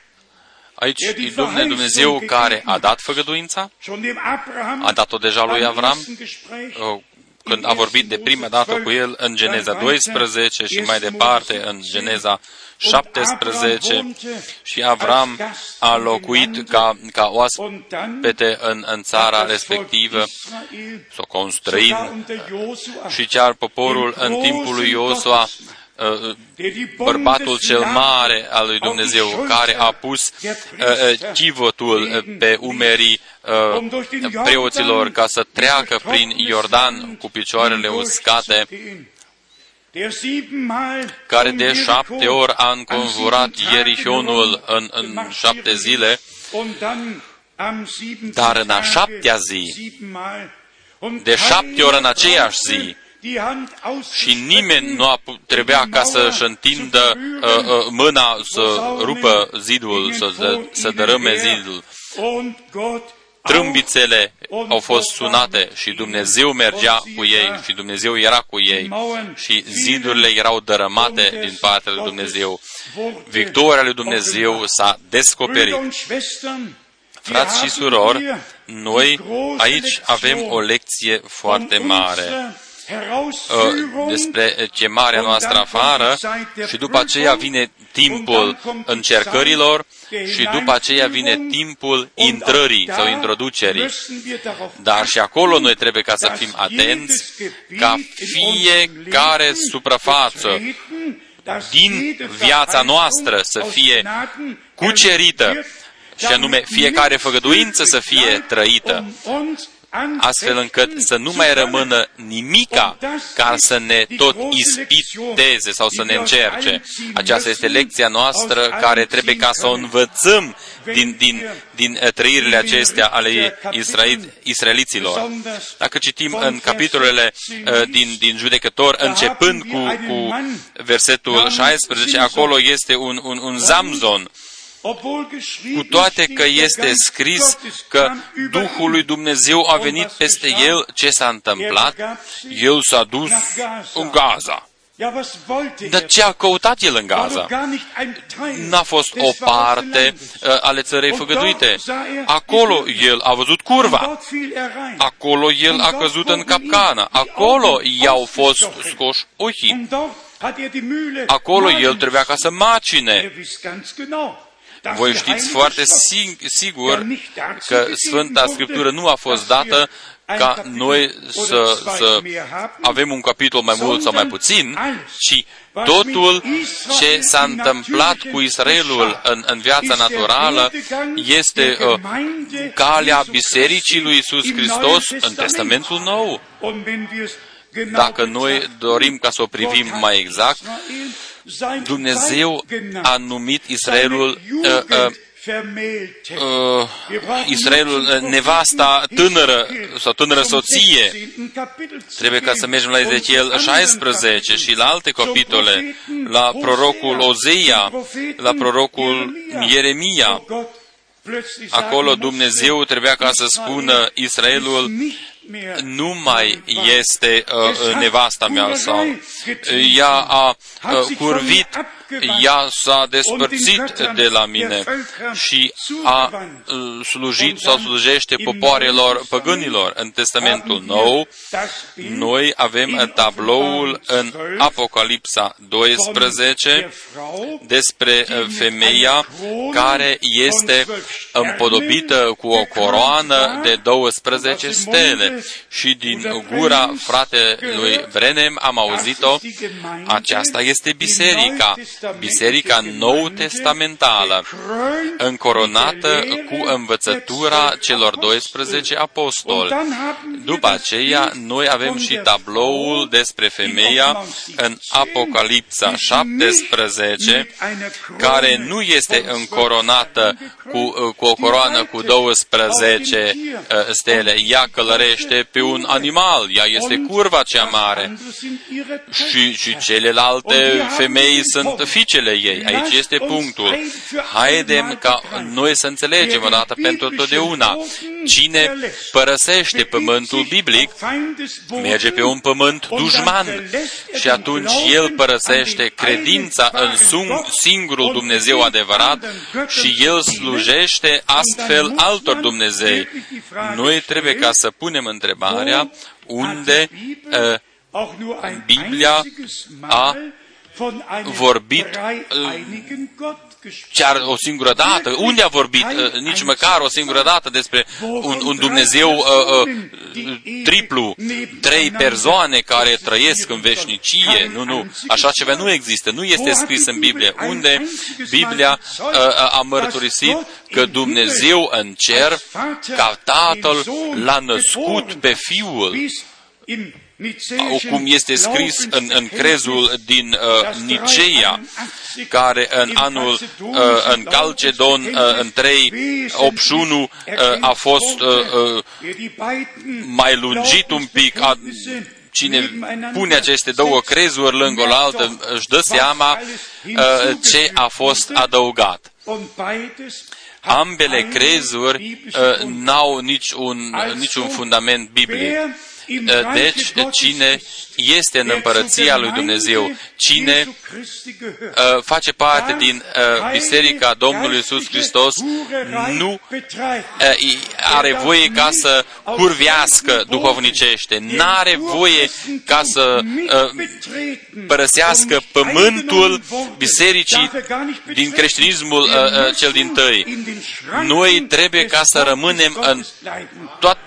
Aici e Domnul Dumnezeu care a dat făgăduința, Schon dem Abraham a dat-o deja lui beim Avram, ersten Gespräch uh, când a vorbit de prima dată cu el în Geneza 12 și mai departe în Geneza 17 și Avram a locuit ca, ca oaspete în, în țara respectivă, s-o constrăin și chiar poporul în timpul lui Iosua, uh, bărbatul cel mare al lui Dumnezeu, care a pus uh, uh, chivotul uh, pe umerii uh, preoților ca să treacă prin Iordan cu picioarele uscate, care de șapte ori a înconjurat Ierihionul în, în șapte zile, dar în a șaptea zi, de șapte ori în aceeași zi, și nimeni nu a pu- trebuia ca să-și întindă uh, uh, mâna să rupă zidul, să, dă, să dărâme zidul. Trâmbițele au fost sunate și Dumnezeu mergea cu ei și Dumnezeu era cu ei și zidurile erau dărâmate din partea lui Dumnezeu. Victoria lui Dumnezeu s-a descoperit. Frați și surori, noi aici avem o lecție foarte mare uh, despre chemarea noastră afară și după aceea vine timpul încercărilor și după aceea vine timpul intrării sau introducerii. Dar și acolo noi trebuie ca să fim atenți ca fiecare suprafață din viața noastră să fie cucerită și anume fiecare făgăduință să fie trăită astfel încât să nu mai rămână nimica ca să ne tot ispiteze sau să ne încerce. Aceasta este lecția noastră care trebuie ca să o învățăm din, din, din trăirile acestea ale israel, israeliților. Dacă citim în capitolele din, din judecător, începând cu, cu versetul 16, acolo este un, un, un zamzon cu toate că este scris că Duhul lui Dumnezeu a venit peste el, ce s-a întâmplat? El s-a dus în Gaza. Dar ce a căutat el în Gaza? N-a fost o parte uh, ale țărei făgăduite. Acolo el a văzut curva. Acolo el a căzut în capcană. Acolo i-au fost scoși ochii. Acolo el trebuia ca să macine. Voi știți foarte sigur că Sfânta Scriptură nu a fost dată ca noi să, să avem un capitol mai mult sau mai puțin, ci totul ce s-a întâmplat cu Israelul în, în viața naturală este uh, calea Bisericii lui Isus Hristos în Testamentul Nou. Dacă noi dorim ca să o privim mai exact, Dumnezeu a numit Israelul uh, uh, vermählte. uh, Wir brauchen Israelul, nur zum uh, nevasta Propheten tânără Ezechiel sau tânără zum soție. 16. Kapitel zu Trebuie ca să gehen mergem la und Ezechiel zu anderen 16 Kapiteln, și la alte zum capitole, Propheten la Hosea, prorocul Ozeia, zum Propheten la prorocul Jeremia, Ieremia. wo Gott plötzlich sagen Acolo musste, Dumnezeu trebuia ca să spună Israelul ist nicht mehr nu mai mein Weib. este uh, nevasta mea sau ea a uh, curvit, ea s-a despărțit de la mine și a uh, slujit sau slujește popoarelor păgânilor. În Testamentul Nou, noi avem tabloul în Apocalipsa 12 despre uh, femeia care este împodobită cu o coroană de 12 stele. Și din gura fratelui Brenem am auzit-o, aceasta este biserica, biserica nou testamentală, încoronată cu învățătura celor 12 apostoli. După aceea, noi avem și tabloul despre femeia în Apocalipsa 17, care nu este încoronată cu, cu o coroană cu 12 uh, stele. Ea călărește pe un animal, ea este curva cea mare. Și, și celelalte femei sunt fiicele ei. Aici este punctul. Haidem ca noi să înțelegem odată pentru totdeauna. Cine părăsește pământul biblic, merge pe un pământ dușman și atunci el părăsește credința în singurul Dumnezeu adevărat și el slujește astfel altor Dumnezei. Noi trebuie ca să punem întrebarea unde uh, Biblia a vorbit uh, chiar o singură dată. Unde a vorbit uh, nici măcar o singură dată despre un, un Dumnezeu uh, uh, triplu, trei persoane care trăiesc în veșnicie? Nu, nu. Așa ceva nu există. Nu este scris în Biblie. Unde Biblia uh, a mărturisit că Dumnezeu în cer, ca Tatăl, l-a născut pe Fiul cum este scris în, în crezul din uh, Niceea, care în anul, uh, în Calcedon, uh, în 381, uh, a fost uh, uh, mai lungit un pic, a, cine pune aceste două crezuri lângă o altă, își dă seama uh, ce a fost adăugat. Ambele crezuri uh, n-au niciun, niciun fundament biblic. Deci, cine este în împărăția lui Dumnezeu, cine uh, face parte din uh, Biserica Domnului Iisus Hristos, nu uh, are voie ca să curvească duhovnicește, n-are voie ca să uh, părăsească pământul bisericii din creștinismul uh, uh, cel din tăi. Noi trebuie ca să rămânem în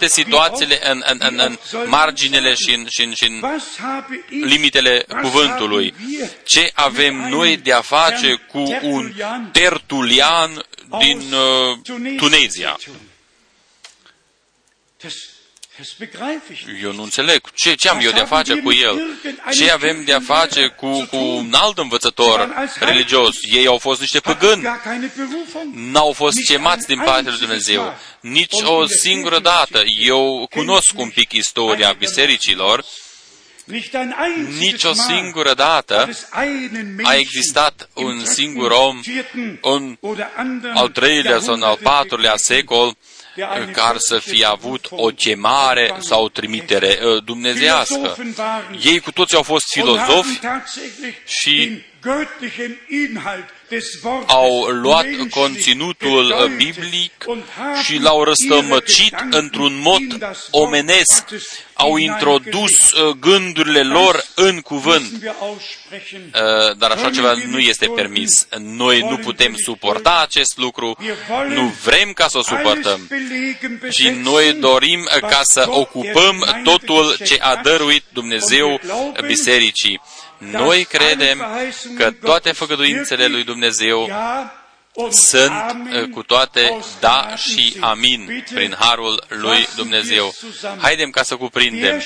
toate situațiile, în, în, în, în marginile și în, și în, și în limitele cuvântului. Ce avem noi de a face cu un tertulian din uh, Tunezia? Eu nu înțeleg. Ce, ce am eu de a face cu el? Ce avem de a face cu, cu un alt învățător religios? Ei au fost niște păgâni. N-au fost chemați din partea lui Dumnezeu. Nici o singură dată. Eu cunosc un pic istoria bisericilor nici o singură dată a existat un singur om în al treilea sau în al patrulea secol care să fie avut o chemare sau o trimitere dumnezească. Ei cu toți au fost filozofi și au luat conținutul biblic și l-au răstămăcit într-un mod omenesc, au introdus gândurile lor în cuvânt. Dar așa ceva nu este permis. Noi nu putem suporta acest lucru, nu vrem ca să o suportăm, ci noi dorim ca să ocupăm totul ce a dăruit Dumnezeu bisericii. Noi credem că toate făgăduințele lui Dumnezeu sunt cu toate da și amin prin harul lui Dumnezeu. Haidem ca să cuprindem.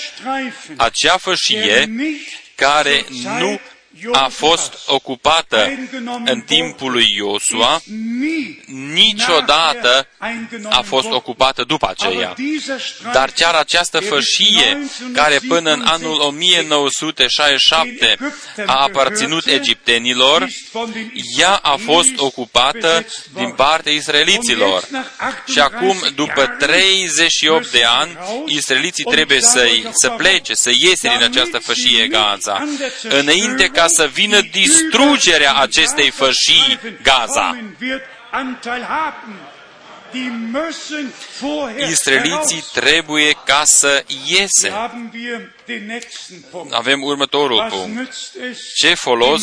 Acea fășie care nu a fost ocupată în timpul lui Iosua, niciodată a fost ocupată după aceea. Dar chiar această fășie, care până în anul 1967 a aparținut egiptenilor, ea a fost ocupată din partea israeliților. Și acum, după 38 de ani, israeliții trebuie să, să plece, să iese din această fășie Gaza, înainte ca să vină distrugerea acestei fășii Gaza. Israeliții trebuie ca să iese. Avem următorul punct. Ce folos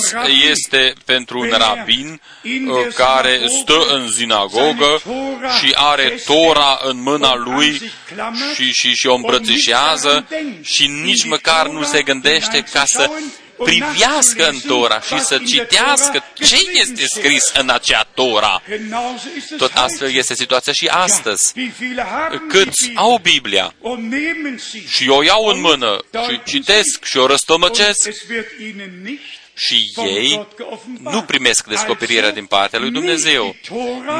este pentru un rabin uh, care stă în zinagogă și are Tora în mâna lui și, și, și o îmbrățișează și nici măcar nu se gândește ca să privească în Tora și să citească ce este scris în acea Tora. Tot astfel este situația și astăzi. Câți au Biblia? Și o iau în mână și citesc și o răstămăcesc și ei nu primesc descoperirea din partea lui Dumnezeu.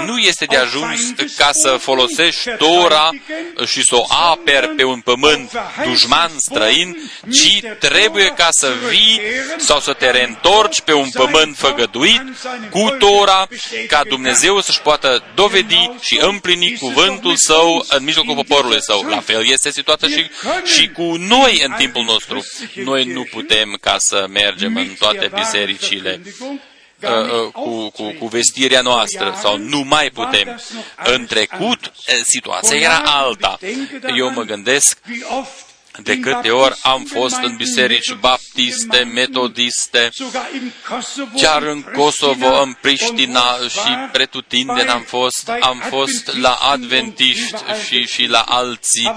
Nu este de ajuns ca să folosești Tora și să o aperi pe un pământ dușman străin, ci trebuie ca să vii sau să te reîntorci pe un pământ făgăduit cu Tora, ca Dumnezeu să-și poată dovedi și împlini cuvântul său în mijlocul poporului său. La fel este situația și, și cu noi în timpul nostru. Noi nu putem ca să mergem în toate bisericile uh, uh, cu, cu, cu vestirea noastră sau nu mai putem. În trecut, uh, situația era alta. Eu mă gândesc de câte ori am fost în biserici baptiste, metodiste, chiar în Kosovo, în Priștina și pretutindeni am fost, am fost la adventiști și, și la alții.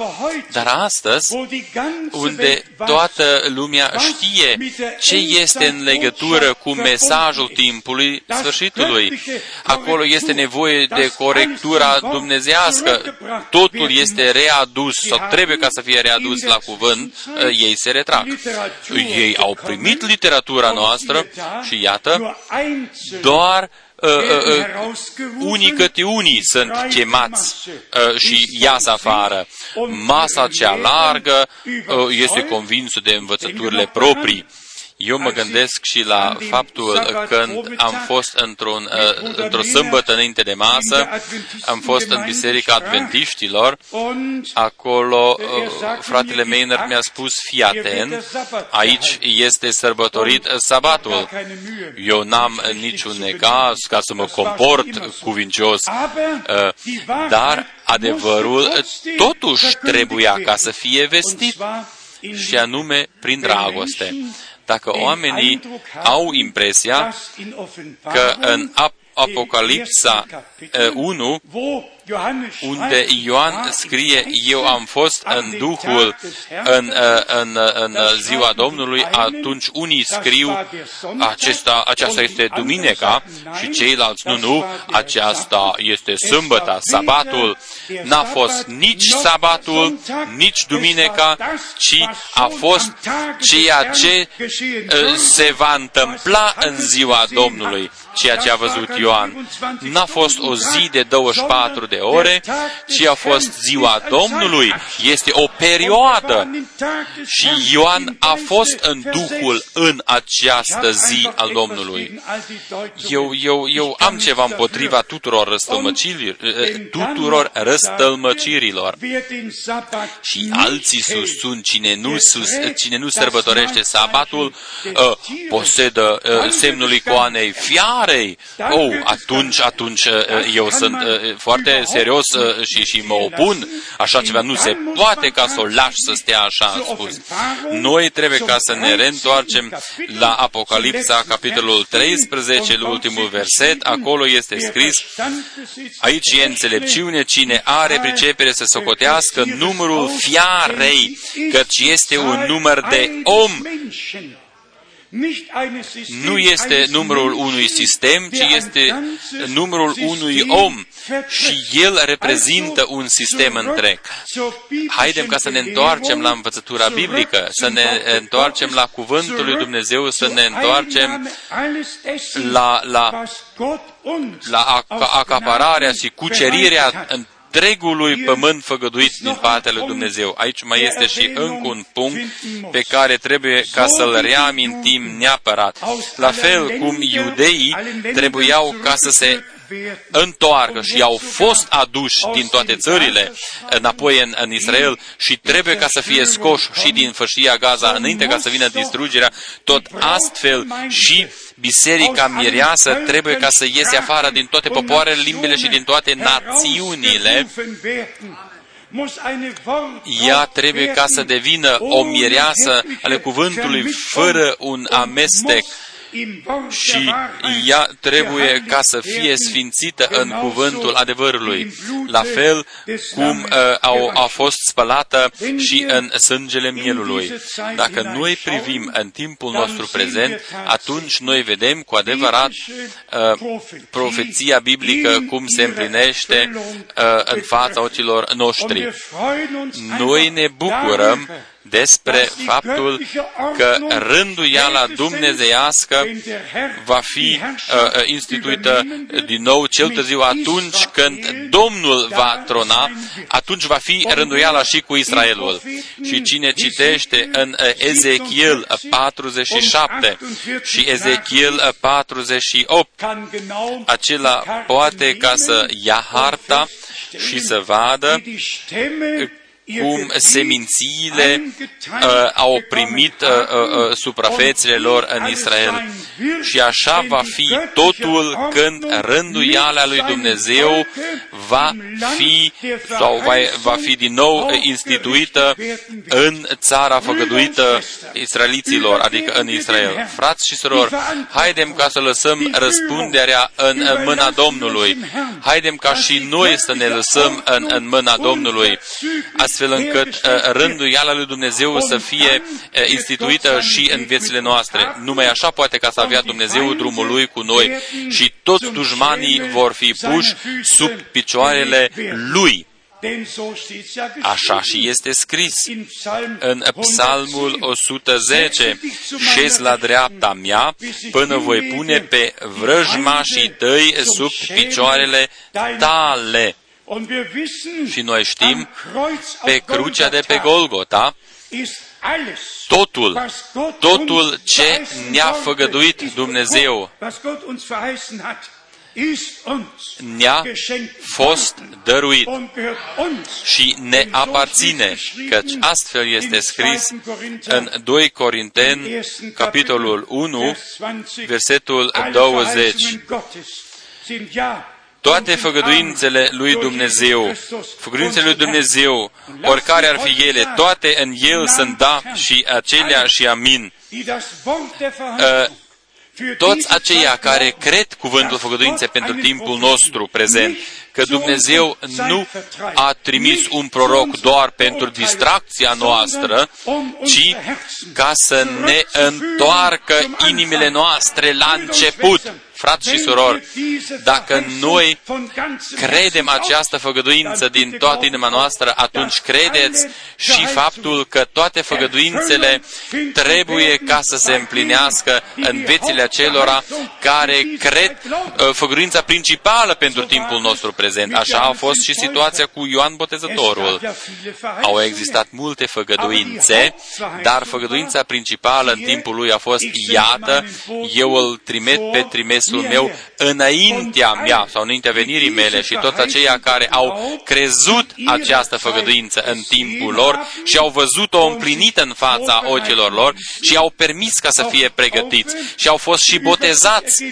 Dar astăzi, unde toată lumea știe ce este în legătură cu mesajul timpului sfârșitului, acolo este nevoie de corectura dumnezească, totul este readus sau trebuie ca să fie readus la cuvânt, ei se retrag. Ei au primit literatura noastră și iată, doar uh, uh, unii câte unii sunt chemați uh, și iasă afară. Masa cea largă uh, este convinsă de învățăturile proprii. Eu mă gândesc și la faptul când am fost într-un, uh, într-o sâmbătă înainte de masă, am fost în Biserica Adventiștilor, acolo uh, fratele Meiner mi-a spus, fii atent, aici este sărbătorit sabatul. Eu n-am niciun necaz ca să mă comport cuvincios, uh, dar adevărul totuși trebuia ca să fie vestit și anume prin dragoste dacă oamenii au impresia că în Apocalipsa 1 unde Ioan scrie, eu am fost în Duhul în, în, în ziua Domnului, atunci unii scriu, acesta, aceasta este duminica și ceilalți, nu, nu, aceasta este sâmbăta, sabatul. N-a fost nici sabatul, nici duminica, ci a fost ceea ce se va întâmpla în ziua Domnului ceea ce a văzut Ioan. N-a fost o zi de 24 de ore, ci a fost ziua Domnului. Este o perioadă. Și Ioan a fost în Duhul în această zi al Domnului. Eu, eu, eu am ceva împotriva tuturor răstălmăcirilor, tuturor răstălmăcirilor. Și alții susțun cine nu, sus, cine nu sărbătorește sabatul, uh, posedă uh, semnul icoanei fiar Marei. Oh, atunci, atunci uh, eu sunt uh, foarte serios uh, și, și mă opun. Așa ceva nu se poate ca să o lași să stea așa, a spus. Noi trebuie ca să ne reîntoarcem la Apocalipsa, capitolul 13, ultimul verset. Acolo este scris, aici e înțelepciune, cine are pricepere să socotească numărul fiarei, căci este un număr de om nu este numărul unui sistem, ci este numărul unui om. Și el reprezintă un sistem întreg. Haidem ca să ne întoarcem la învățătura biblică, să ne întoarcem la cuvântul lui Dumnezeu, să ne întoarcem la, la, la acapararea și cucerirea întregului pământ făgăduit din partea lui Dumnezeu. Aici mai este și încă un punct pe care trebuie ca să-l reamintim neapărat. La fel cum iudeii trebuiau ca să se întoarcă și au fost aduși din toate țările înapoi în, în Israel și trebuie ca să fie scoși și din fășia Gaza înainte ca să vină distrugerea, tot astfel și biserica mireasă trebuie ca să iese afară din toate popoarele, limbile și din toate națiunile. Ea trebuie ca să devină o mireasă ale cuvântului fără un amestec și ea trebuie ca să fie sfințită în cuvântul adevărului, la fel cum uh, a, a fost spălată și în sângele mielului. Dacă noi privim în timpul nostru prezent, atunci noi vedem cu adevărat uh, profeția biblică cum se împlinește uh, în fața ochilor noștri. Noi ne bucurăm despre faptul că rânduiala dumnezeiască va fi uh, uh, instituită din nou cel târziu atunci când Domnul va trona, atunci va fi rânduiala și cu Israelul. Și cine citește în uh, Ezechiel 47 și Ezechiel 48, acela poate ca să ia harta și să vadă cum semințiile uh, au primit uh, uh, uh, suprafețele lor în Israel. Și așa va fi totul când rânduiala lui Dumnezeu va fi sau va, va fi din nou instituită în țara făgăduită israeliților, adică în Israel. Frați și surori, haidem ca să lăsăm răspunderea în mâna Domnului. Haidem ca și noi să ne lăsăm în, în mâna Domnului, astfel încât uh, rânduiala lui Dumnezeu să fie uh, instituită și în viețile noastre. Numai așa poate ca să avea Dumnezeu drumul lui cu noi și toți dușmanii vor fi puși sub picioarele lui. Așa și este scris în Psalmul 110, șez la dreapta mea până voi pune pe vrăjmașii tăi sub picioarele tale. Și noi știm, pe crucea de pe Golgota, totul, totul ce ne-a făgăduit Dumnezeu. ne-a fost dăruit și ne aparține, căci astfel este scris în 2 Corinteni, capitolul 1, versetul 20 toate făgăduințele lui Dumnezeu, făgăduințele lui Dumnezeu, oricare ar fi ele, toate în El sunt da și acelea și amin. Uh, toți aceia care cred cuvântul făgăduinței pentru timpul nostru prezent, că Dumnezeu nu a trimis un proroc doar pentru distracția noastră, ci ca să ne întoarcă inimile noastre la început frați și surori, dacă noi credem această făgăduință din toată inima noastră, atunci credeți și faptul că toate făgăduințele trebuie ca să se împlinească în viețile acelora care cred uh, făgăduința principală pentru timpul nostru prezent. Așa a fost și situația cu Ioan Botezătorul. Au existat multe făgăduințe, dar făgăduința principală în timpul lui a fost, iată, eu îl trimit pe trimesul Tatăl meu înaintea mea sau înaintea venirii mele și toți aceia care au crezut această făgăduință în timpul lor și au văzut-o împlinită în fața ochilor lor și au permis ca să fie pregătiți și au fost și botezați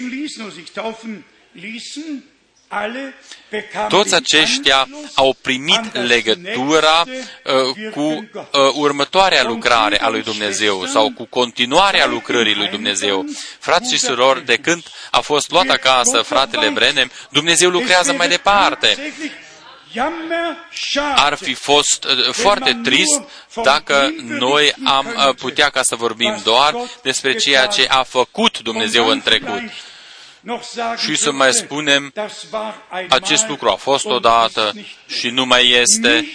toți aceștia au primit legătura uh, cu uh, următoarea lucrare a lui Dumnezeu sau cu continuarea lucrării lui Dumnezeu. Frați și surori, de când a fost luat acasă fratele Brenem, Dumnezeu lucrează mai departe ar fi fost uh, foarte trist dacă noi am uh, putea ca să vorbim doar despre ceea ce a făcut Dumnezeu în trecut. Și să mai spunem, acest lucru a fost odată și nu mai este.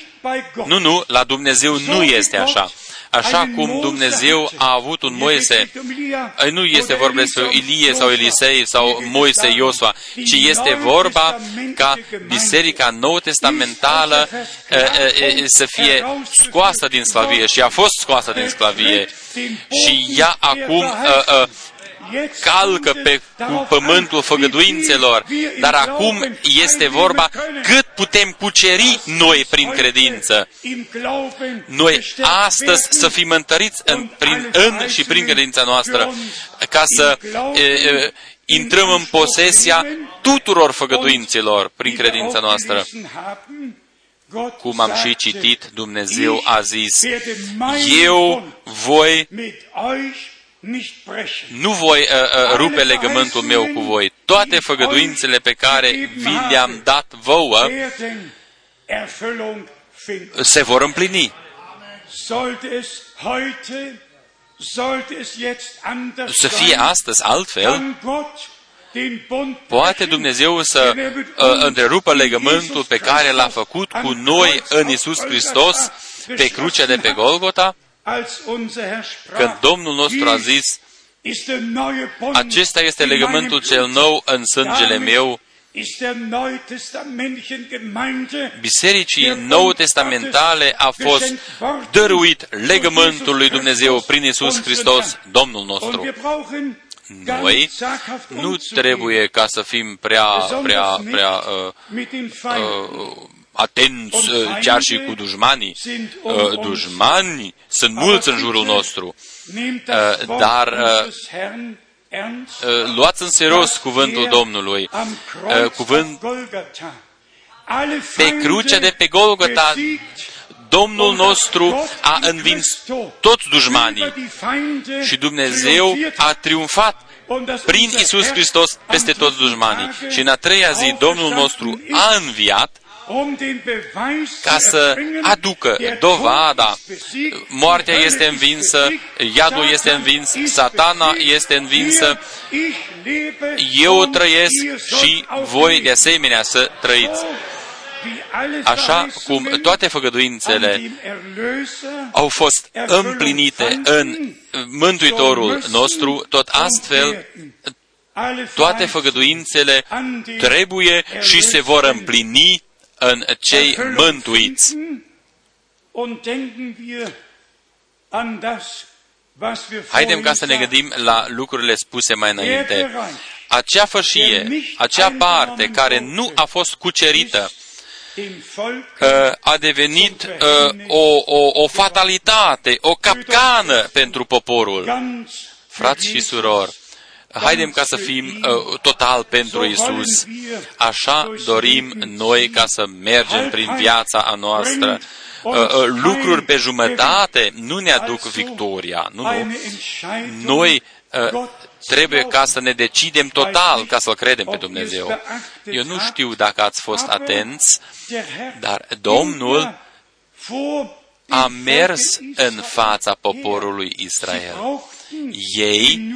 Nu, nu, la Dumnezeu nu este așa. Așa cum Dumnezeu a avut un Moise, nu este vorba despre Ilie sau Elisei sau Moise Iosua, ci este vorba ca Biserica Nou Testamentală să fie scoasă din sclavie și a fost scoasă din sclavie. și ea acum calcă pe cu pământul făgăduințelor, dar acum este vorba cât putem cuceri noi prin credință. Noi astăzi să fim întăriți în, prin, în și prin credința noastră, ca să e, e, intrăm în posesia tuturor făgăduințelor prin credința noastră. Cum am și citit, Dumnezeu a zis, eu voi nu voi uh, uh, rupe legământul meu cu voi. Toate făgăduințele pe care vi le-am dat vouă se vor împlini. Să fie astăzi altfel, poate Dumnezeu să uh, întrerupă legământul pe care l-a făcut cu noi în Isus Hristos pe crucea de pe Golgota? Când Domnul nostru a zis, acesta este legământul cel nou în sângele meu, Bisericii Nou Testamentale a fost dăruit legământul lui Dumnezeu prin Isus Hristos, Domnul nostru. Noi nu trebuie ca să fim prea, prea, prea uh, uh, atenți uh, chiar și cu dușmanii. Uh, dușmanii sunt mulți în jurul nostru, uh, dar luați în serios cuvântul Domnului. Cuvânt pe crucea de pe Golgota, Domnul nostru a învins toți dușmanii și Dumnezeu a triumfat prin Isus Hristos peste toți dușmanii. Și în a treia zi Domnul nostru a înviat ca să aducă dovada. Moartea este învinsă, iadul este învins, satana este învinsă. Eu trăiesc și voi de asemenea să trăiți. Așa cum toate făgăduințele au fost împlinite în Mântuitorul nostru, tot astfel toate făgăduințele trebuie și se vor împlini în cei mântuiți. Haidem ca să ne gândim la lucrurile spuse mai înainte. Acea fășie, acea parte care nu a fost cucerită, uh, a devenit uh, o, o, o fatalitate, o capcană pentru poporul. Frați și surori, Haidem ca să fim uh, total pentru Isus. Așa dorim noi ca să mergem prin viața a noastră. Uh, uh, lucruri pe jumătate nu ne aduc victoria. Nu, nu. Noi uh, trebuie ca să ne decidem total ca să-L credem pe Dumnezeu. Eu nu știu dacă ați fost atenți, dar Domnul a mers în fața poporului Israel ei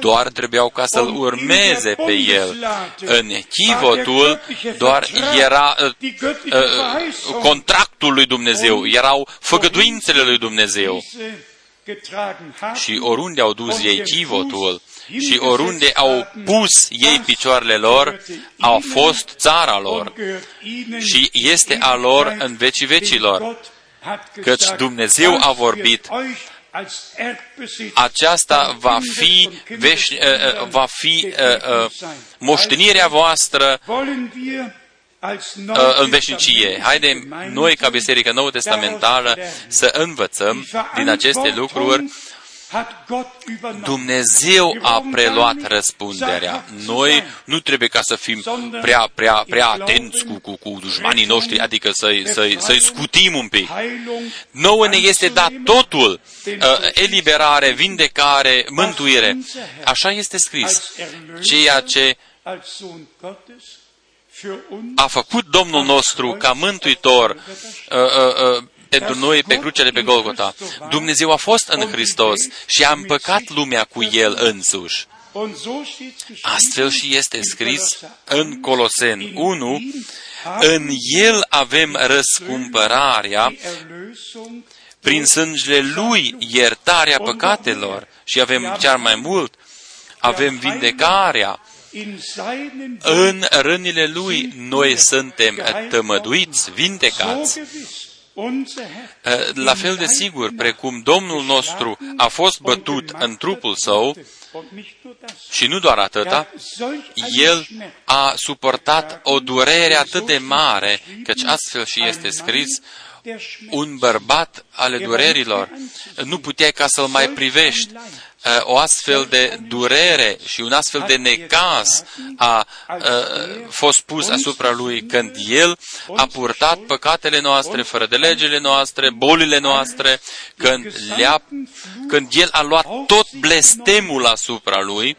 doar trebuiau ca să-l urmeze pe el. În chivotul doar era uh, uh, contractul lui Dumnezeu, erau făgăduințele lui Dumnezeu. Și oriunde au dus ei chivotul, și oriunde au pus ei picioarele lor, au fost țara lor și este a lor în vecii vecilor. Căci Dumnezeu a vorbit, aceasta va fi, veș, uh, uh, va fi uh, moștenirea voastră în veșnicie. Haidem noi, ca Biserică Nouă Testamentală, să învățăm din aceste lucruri Dumnezeu a preluat răspunderea. Noi nu trebuie ca să fim prea, prea, prea atenți cu, cu, cu dușmanii noștri, adică să-i, să-i, să-i scutim un pic. Nouă ne este dat totul, uh, eliberare, vindecare, mântuire. Așa este scris. Ceea ce a făcut Domnul nostru ca mântuitor uh, uh, uh, pentru noi pe crucea de pe Golgota. Dumnezeu a fost în Hristos și a împăcat lumea cu El însuși. Astfel și este scris în Coloseni 1, în El avem răscumpărarea prin sângele Lui iertarea păcatelor și avem chiar mai mult, avem vindecarea. În rănile Lui noi suntem tămăduiți, vindecați. La fel de sigur, precum Domnul nostru a fost bătut în trupul său, și nu doar atâta, El a suportat o durere atât de mare, căci astfel și este scris, un bărbat ale durerilor, nu puteai ca să-l mai privești. O astfel de durere și un astfel de necaz a, a fost pus asupra lui când el a purtat păcatele noastre, fără de legile noastre, bolile noastre, când, le-a, când el a luat tot blestemul asupra lui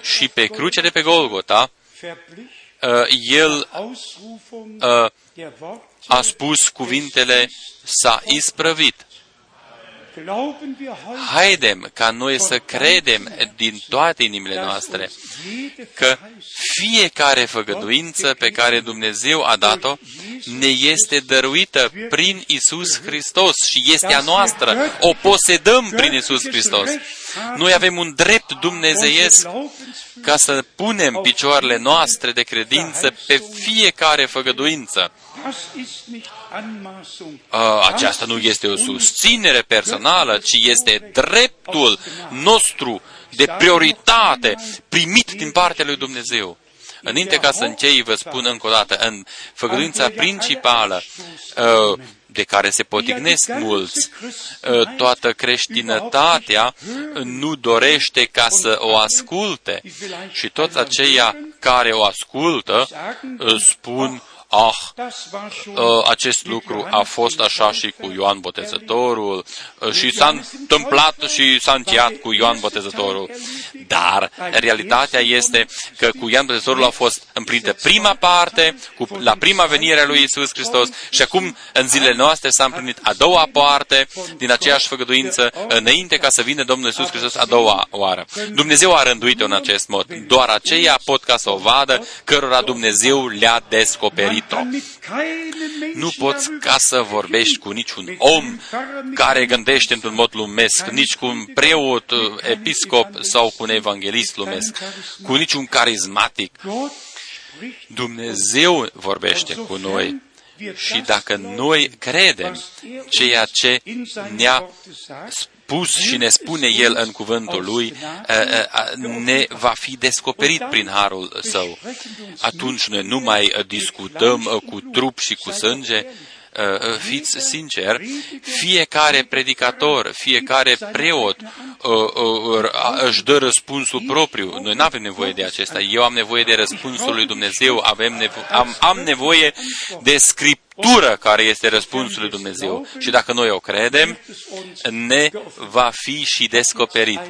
și pe cruce de pe Golgota, el a spus cuvintele s-a isprăvit. Haidem ca noi să credem din toate inimile noastre că fiecare făgăduință pe care Dumnezeu a dat-o ne este dăruită prin Isus Hristos și este a noastră. O posedăm prin Isus Hristos. Noi avem un drept dumnezeiesc ca să punem picioarele noastre de credință pe fiecare făgăduință. Aceasta nu este o susținere personală, ci este dreptul nostru de prioritate primit din partea lui Dumnezeu. Înainte ca să închei, vă spun încă o dată, în făgăduința principală de care se potignesc mulți, toată creștinătatea nu dorește ca să o asculte. Și toți aceia care o ascultă spun, ah, acest lucru a fost așa și cu Ioan Botezătorul și s-a întâmplat și s-a încheiat cu Ioan Botezătorul. Dar realitatea este că cu Ioan Botezătorul a fost împlinită prima parte, cu, la prima venire a lui Isus Hristos și acum în zilele noastre s-a împlinit a doua parte din aceeași făgăduință înainte ca să vină Domnul Isus Hristos a doua oară. Dumnezeu a rânduit-o în acest mod. Doar aceia pot ca să o vadă cărora Dumnezeu le-a descoperit descoperit-o. Nu poți ca să vorbești cu niciun om care gândește într-un mod lumesc, nici cu un preot, episcop sau cu un evanghelist lumesc, cu niciun carismatic. Dumnezeu vorbește cu noi și dacă noi credem ceea ce ne-a spus și ne spune El în cuvântul Lui, ne va fi descoperit prin harul Său. Atunci noi nu mai discutăm cu trup și cu sânge, fiți sincer, fiecare predicator, fiecare preot își dă răspunsul propriu. Noi nu avem nevoie de acesta. Eu am nevoie de răspunsul lui Dumnezeu, avem nevo- am, am nevoie de scriptură care este răspunsul lui Dumnezeu. Și dacă noi o credem, ne va fi și descoperit.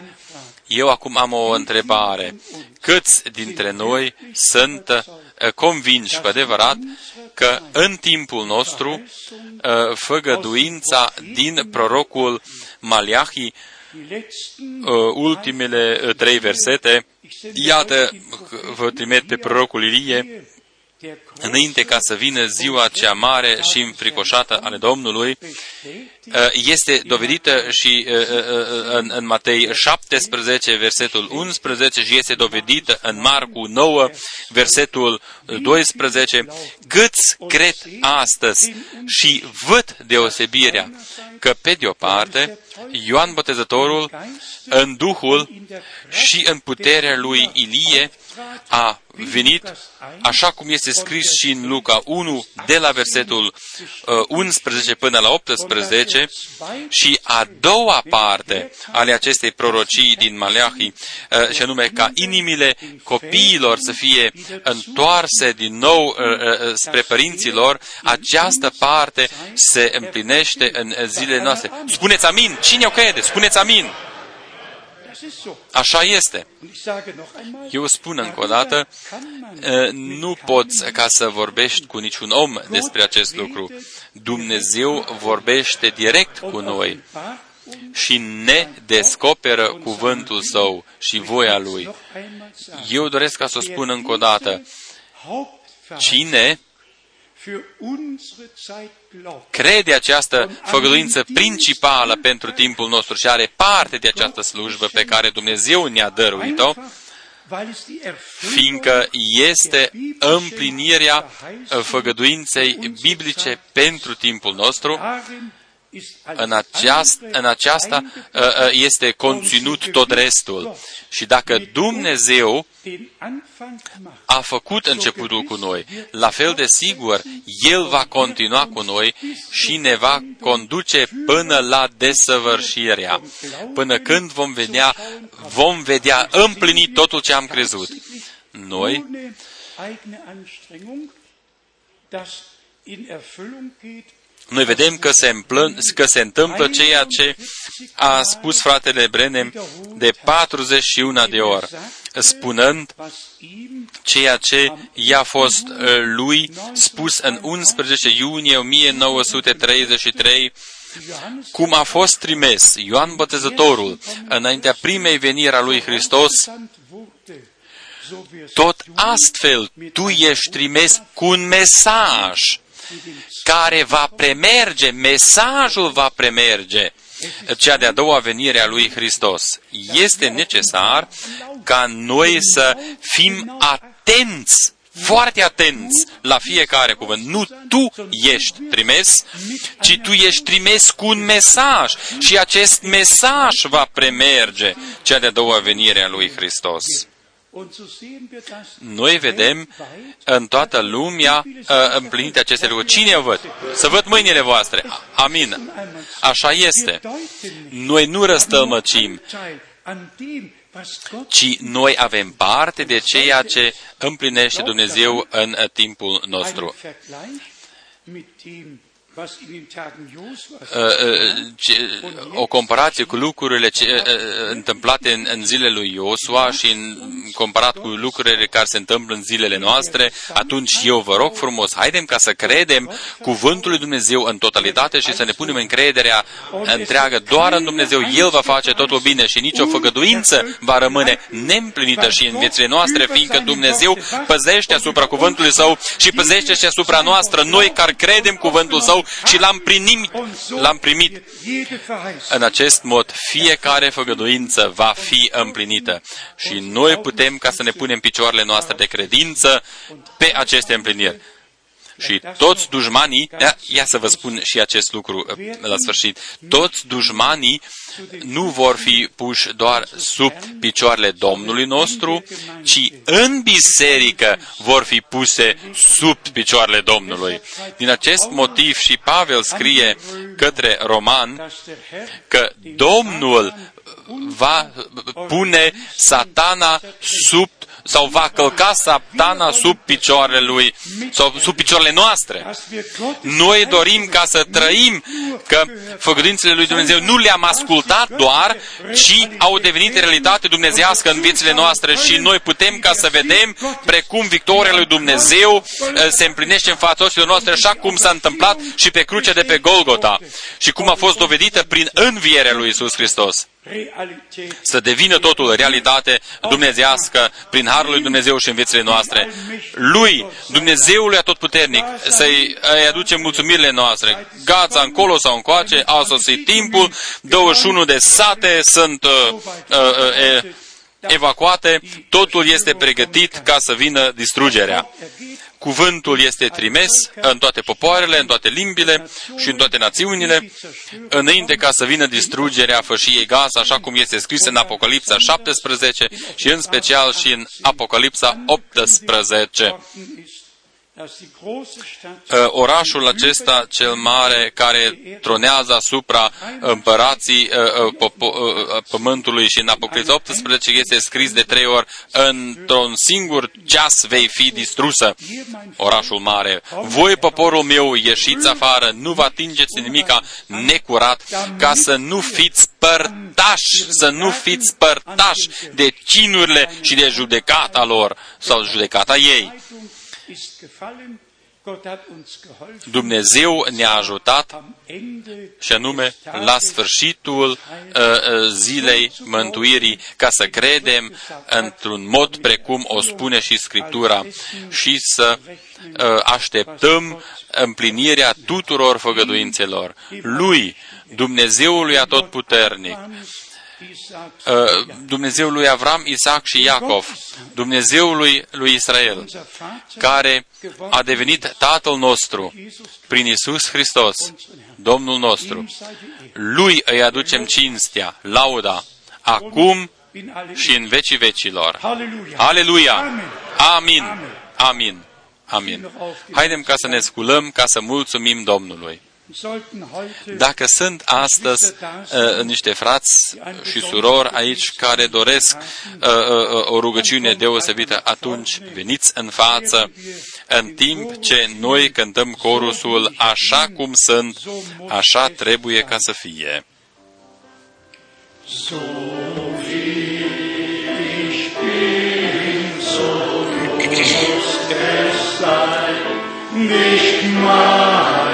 Eu acum am o întrebare. Câți dintre noi sunt convinși cu adevărat că în timpul nostru făgăduința din prorocul Maliahi, ultimele trei versete, iată, vă trimit pe prorocul Ilie, înainte ca să vină ziua cea mare și înfricoșată ale Domnului, este dovedită și în, în Matei 17, versetul 11 și este dovedită în Marcu 9, versetul 12, câți cred astăzi și văd deosebirea că, pe de o parte, Ioan Botezătorul, în Duhul și în puterea lui Ilie, a venit, așa cum este scris și în Luca 1, de la versetul 11 până la 18, și a doua parte ale acestei prorocii din Maleahi, și anume ca inimile copiilor să fie întoarse din nou spre părinților, această parte se împlinește în zilele noastre. Spuneți amin! Cine o crede? Spuneți amin! Das ist so. Așa este. Und ich sage noch einmal, Eu spun încă o dată, uh, nu poți ca să vorbești cu niciun om despre acest lucru. Dumnezeu vorbește direct cu noi și ne descoperă cuvântul său și voia lui. Eu doresc ca să o spun încă o dată. Cine crede această făgăduință principală pentru timpul nostru și are parte de această slujbă pe care Dumnezeu ne-a dăruit-o, fiindcă este împlinirea făgăduinței biblice pentru timpul nostru, în, aceast, în aceasta uh, uh, este conținut tot restul. Și dacă Dumnezeu a făcut începutul cu noi, la fel de sigur, El va continua cu noi și ne va conduce până la desăvârșirea, până când vom vedea, vom vedea împlinit totul ce am crezut. Noi noi vedem că se, împlân, că se întâmplă ceea ce a spus fratele Brenem de 41 de ori, spunând ceea ce i-a fost uh, lui spus în 11 iunie 1933, cum a fost trimis Ioan Botezătorul înaintea primei veniri a lui Hristos, tot astfel tu ești trimis cu un mesaj care va premerge, mesajul va premerge cea de-a doua venire a lui Hristos. Este necesar ca noi să fim atenți foarte atenți la fiecare cuvânt. Nu tu ești trimis, ci tu ești trimis cu un mesaj și acest mesaj va premerge cea de-a doua venire a lui Hristos. Noi vedem în toată lumea uh, împlinite aceste lucruri. Cine o văd? Să văd mâinile voastre. Amin. Așa este. Noi nu răstălmăcim, ci noi avem parte de ceea ce împlinește Dumnezeu în timpul nostru o comparație cu lucrurile ce, întâmplate în, în zilele lui Iosua și în, comparat cu lucrurile care se întâmplă în zilele noastre, atunci eu vă rog frumos, haidem ca să credem cuvântul lui Dumnezeu în totalitate și să ne punem încrederea întreagă doar în Dumnezeu. El va face totul bine și nicio făgăduință va rămâne neîmplinită și în viețile noastre, fiindcă Dumnezeu păzește asupra cuvântului Său și păzește și asupra noastră, noi care credem cuvântul Său și l-am primit, l-am primit. În acest mod, fiecare făgăduință va fi împlinită și noi putem ca să ne punem picioarele noastre de credință pe aceste împliniri. Și toți dușmanii, ia, ia să vă spun și acest lucru uh, la sfârșit, toți dușmanii nu vor fi puși doar sub picioarele Domnului nostru, ci în biserică vor fi puse sub picioarele Domnului. Din acest motiv și Pavel scrie către Roman că Domnul va pune satana sub sau va călca satana sub picioarele lui sau sub picioarele noastre. Noi dorim ca să trăim că făgădințele lui Dumnezeu nu le-am ascultat doar, ci au devenit realitate dumnezească în viețile noastre și noi putem ca să vedem precum victoria lui Dumnezeu eh, se împlinește în fața ochilor noastre așa cum s-a întâmplat și pe crucea de pe Golgota și cum a fost dovedită prin învierea lui Isus Hristos să devină totul realitate dumnezească prin Harul lui Dumnezeu și în viețile noastre. Lui, Dumnezeului atotputernic, să-i aducem mulțumirile noastre. Gața încolo sau încoace, a sosit timpul, 21 de sate sunt uh, uh, uh, evacuate, totul este pregătit ca să vină distrugerea. Cuvântul este trimis în toate popoarele, în toate limbile și în toate națiunile, înainte ca să vină distrugerea fășiei Gaza, așa cum este scris în Apocalipsa 17 și în special și în Apocalipsa 18. Orașul acesta cel mare care tronează asupra împărații uh, uh, popo- uh, uh, pământului și în Apocalipsa 18 este scris de trei ori, într-un singur ceas vei fi distrusă hier mein orașul mare. Voi, poporul meu, ieșiți afară, nu vă atingeți nimica necurat, ca să nu fiți părtași, să nu fiți părtași de cinurile și de judecata lor sau judecata ei. Leitung ist gefallen. Gott hat uns geholfen. Dumnezeu ne-a ajutat Am Ende și anume la sfârșitul uh, uh, zilei mântuirii, ca să credem într-un mod precum o spune și Scriptura și să uh, așteptăm împlinirea tuturor făgăduințelor lui, Dumnezeului Atotputernic, Isaac, uh, Dumnezeul lui Avram, Isaac și Iacov, Dumnezeului lui Israel, unser Vater, care a devenit Tatăl nostru prin Isus Hristos, Domnul nostru. ihm sei die Ehre. Lui îi aducem cinstea, lauda, acum In alle și în vecii vecilor. Halleluja. Aleluia! Amen. Amin! Amin! Amin! Haidem ca să ne sculăm, ca să mulțumim Domnului. Sollten heute Dacă sunt astăzi uh, niște frați și surori aici care doresc uh, uh, o rugăciune deosebită, atunci veniți în față în timp ce noi cântăm corusul așa cum sunt, așa trebuie ca să fie. So wie ich bin, so muss es sein. Nicht meine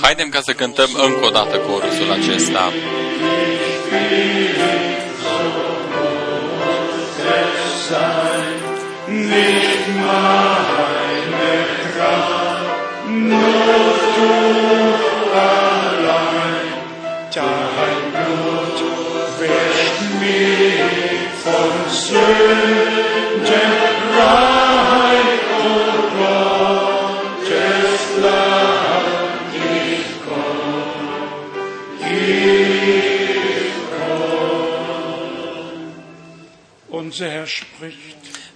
Haidem ca să cântăm încă o dată corusul acesta. Sein, nicht meine Kraft, nur du allein. Dein Blut wäscht mich von Sünden rein,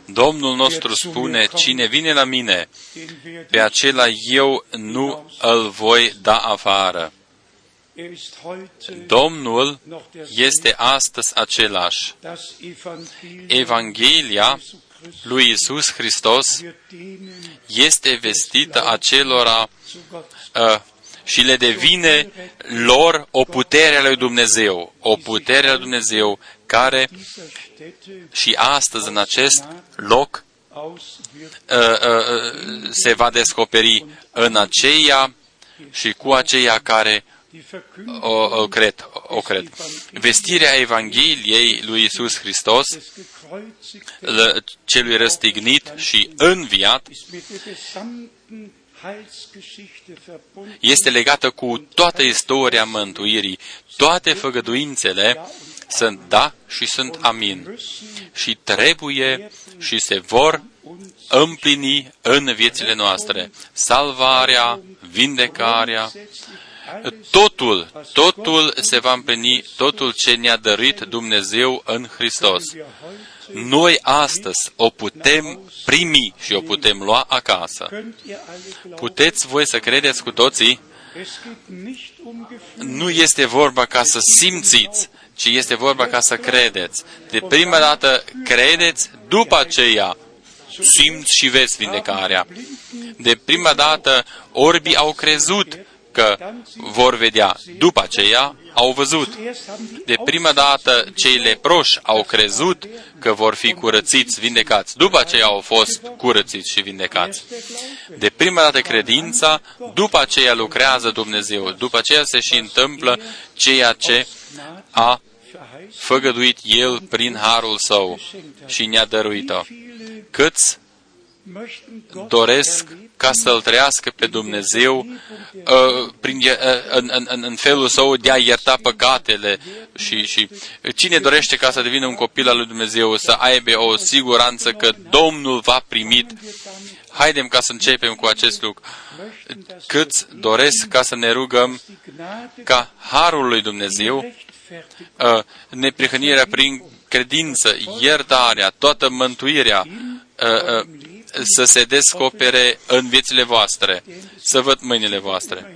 Domnul nostru spune, cine vine la mine, den werde pe acela eu nu îl voi da afară. Er ist heute Domnul noch der este astăzi același. das Evangelium Evanghelia Jesu Christus lui Isus Hristos wird denen este vestită acelora zu Gott uh, și le devine lor o putere a lui Dumnezeu, o putere a lui Dumnezeu care dieser Stätte și astăzi în acest loc aus wird uh, uh, se va descoperi în aceia și cu aceia care die Verkündigung o, o cred. O cred. Vestirea Evangheliei lui Isus Hristos, des gekreuzigten l- celui răstignit și înviat, ist mit der gesamten Heilsgeschichte verbunden. este legată cu toată istoria mântuirii. Toate făgăduințele sunt da și sunt amin. Și trebuie și se vor împlini în viețile noastre. Salvarea, vindecarea, totul, totul se va împlini, totul ce ne-a dăruit Dumnezeu în Hristos. Wir heute Noi astăzi o putem primi și o putem lua acasă. könnt ihr alle glauben. Puteți voi să credeți cu toții Es geht nicht um Gefühle. nu este vorba ca să simțiți, ci este vorba ca să credeți. De prima dată credeți, după aceea simți și vezi vindecarea. De prima dată orbii au crezut că vor vedea, după aceea au văzut. Erst haben die De prima dată cei leproși au crezut că vor fi curățiți, vindecați. După aceea au fost curățiți și vindecați. De prima dată credința, după aceea lucrează Dumnezeu. După aceea se și întâmplă ceea ce a verheißt făgăduit El prin harul Său și ne-a dăruit-o. viele Câți möchten Gott doresc erleben ca să-L trăiască pe Dumnezeu uh, prin, uh, în, în, în, în felul său de a ierta păcatele și, și cine dorește ca să devină un copil al lui Dumnezeu, să aibă o siguranță că Domnul va primit. Haidem ca să începem cu acest lucru. Câți doresc ca să ne rugăm ca Harul lui Dumnezeu, uh, neprihănirea prin credință, iertarea, toată mântuirea, uh, uh, să se descopere în viețile voastre, să văd mâinile voastre.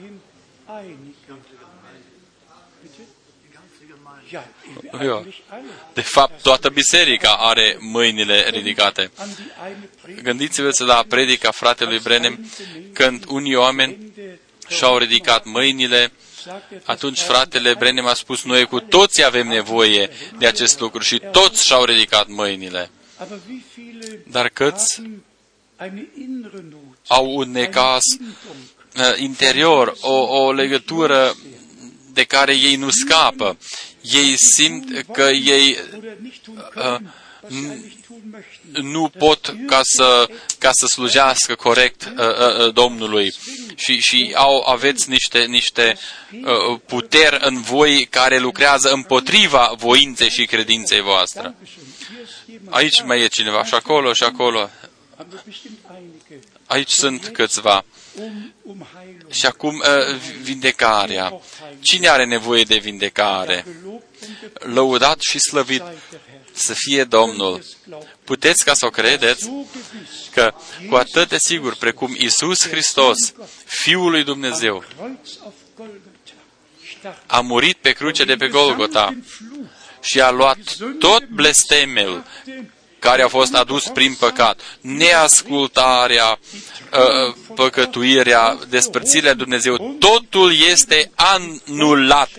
Eu. De fapt, toată biserica are mâinile ridicate. Gândiți-vă la predica fratelui Brenem, când unii oameni și-au ridicat mâinile, atunci fratele Brenem a spus, noi cu toți avem nevoie de acest lucru și toți și-au ridicat mâinile. Dar câți au un necas uh, interior, o, o legătură de care ei nu scapă. Ei simt că ei uh, nu pot ca să, ca să slujească corect uh, uh, Domnului și, și au, aveți niște, niște uh, puteri în voi care lucrează împotriva voinței și credinței voastre. Aici mai e cineva și acolo și acolo. Aici sunt câțiva. Și acum uh, vindecarea. Cine are nevoie de vindecare? Lăudat și slăvit să fie Domnul. Puteți ca să o credeți că cu atât de sigur precum Isus Hristos, Fiul lui Dumnezeu, a murit pe cruce de pe Golgota și a luat tot blestemel care a fost adus prin păcat, neascultarea, uh, păcătuirea, despărțirea Dumnezeu, totul este anulat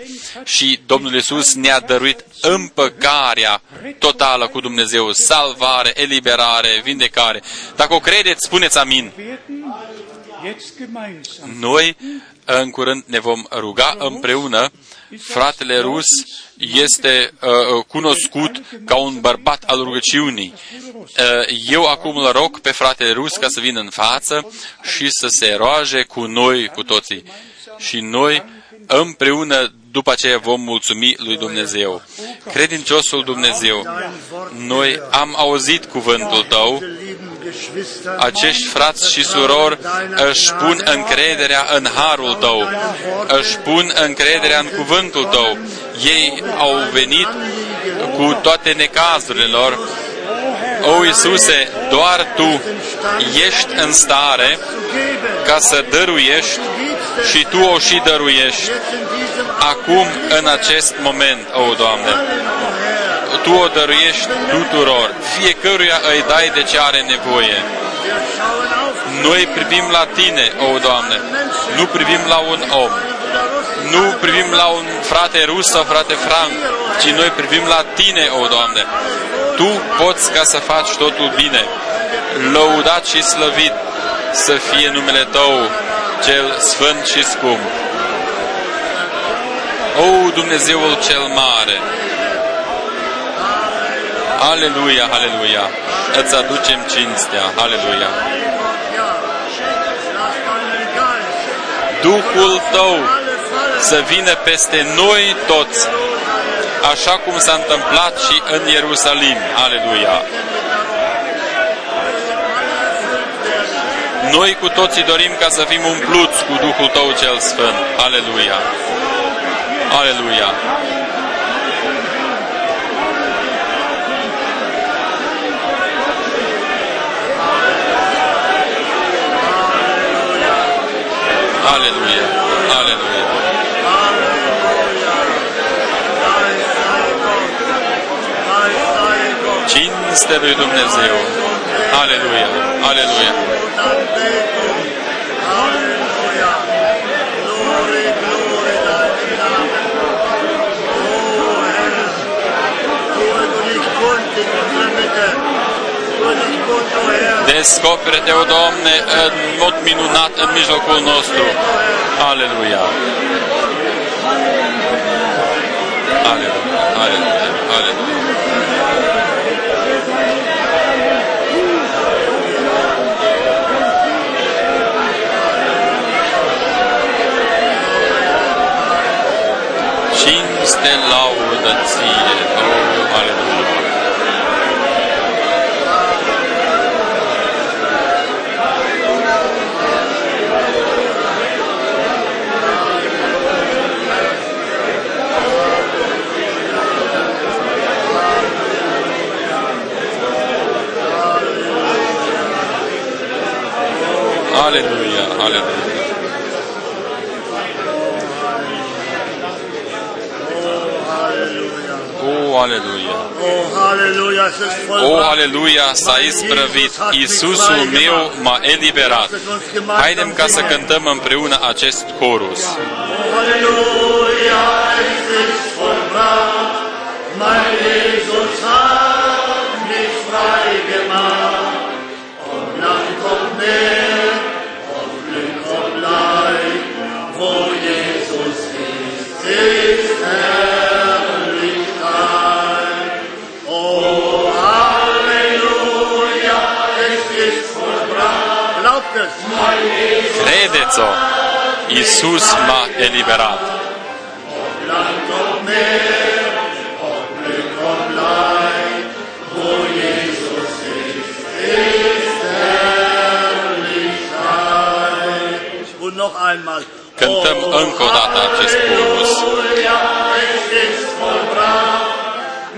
și Domnul Iisus ne-a dăruit împăcarea totală cu Dumnezeu, salvare, eliberare, vindecare. Dacă o credeți, spuneți amin. Noi în curând ne vom ruga împreună. Fratele rus este uh, cunoscut ca un bărbat al rugăciunii. Uh, eu acum îl rog pe fratele rus ca să vină în față și să se roage cu noi, cu toții. Și noi împreună după aceea vom mulțumi lui Dumnezeu. Credinciosul Dumnezeu, noi am auzit cuvântul Tău, acești frați și surori își pun încrederea în harul Tău, își pun încrederea în cuvântul Tău. Ei au venit cu toate necazurile lor. O, Iisuse, doar Tu ești în stare ca să dăruiești și Tu o și dăruiești acum, în acest moment, o, Doamne. Tu o dăruiești tuturor, fiecăruia îi dai de ce are nevoie. Noi privim la Tine, o Doamne, nu privim la un om, nu privim la un frate rus sau frate franc, ci noi privim la Tine, o Doamne. Tu poți ca să faci totul bine. Lăudat și slăvit să fie numele Tău, cel sfânt și scump. O, Dumnezeul cel mare! Aleluia, aleluia! Îți aducem cinstea, aleluia! Duhul Tău să vină peste noi toți, așa cum s-a întâmplat și în Ierusalim. Aleluia! Noi cu toții dorim ca să fim umpluți cu Duhul Tău cel Sfânt. Aleluia! Aleluia! Aleluia! Aleluia! Cinste lui Dumnezeu! Aleluia! Aleluia! Descoperă-te, o Doamne, în mod minunat în mijlocul nostru. Aleluia! Aleluia! Aleluia! Aleluia! Aleluia, aleluia. O, aleluia. Oh, Halleluja, es ist voll. O, aleluia, s-a isprăvit. Iisusul meu m-a eliberat. Haidem ca să cântăm împreună acest chorus. Halleluja, es ist Credeți-o! Iisus m-a eliberat. Land und Meer, ob Glück und Leid, wo Jesus ist, ist Herrlichkeit. Und noch einmal. Cântăm încă o dată acest chorus. Halleluja, es ist vollbracht,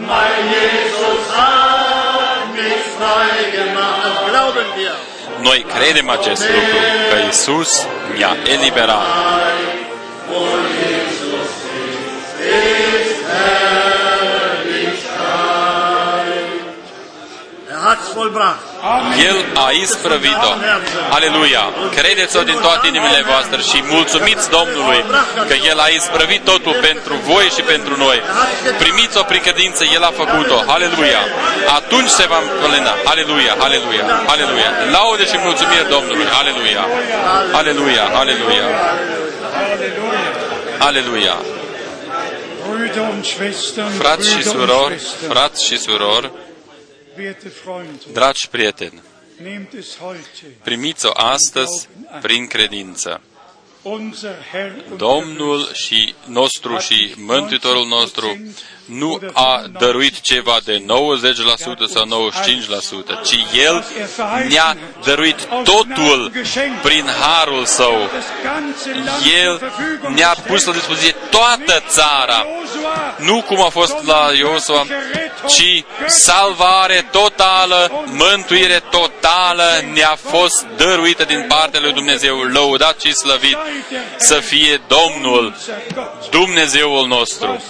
mein Jesus hat mich frei gemacht. Das glauben wir. Noi credem acest lucru, că Iisus ne-a eliberat. El a isprăvit-o. Aleluia! Credeți-o din toate inimile voastre și mulțumiți Domnului că El a isprăvit totul pentru voi și pentru noi. Primiți-o prin credință, El a făcut-o. Aleluia! Atunci se va încălina. Aleluia! Aleluia! Aleluia! Laude și mulțumiri Domnului! Aleluia! Aleluia! Aleluia! Halleluja. Aleluia! Brüder und Schwestern, Frați și Brüder und surori, Schwestern, frați și surori, werte Freunde, dragi prieteni, nehmt es heute. primiți-o astăzi prin credință. Unser Herr und Domnul și nostru și Mântuitorul nostru nu a dăruit ceva de 90% sau 95%, ci El ne-a dăruit totul prin harul Său. das ganze Land El zur Verfügung ne-a gestellt. pus la dispoziție toată țara, Josua, nu cum a fost la Iosua, ci salvare totală, mântuire totală ne-a fost dăruită din partea lui Dumnezeu. Lăudat și slăvit să fie Domnul, unser Gott, Dumnezeul nostru.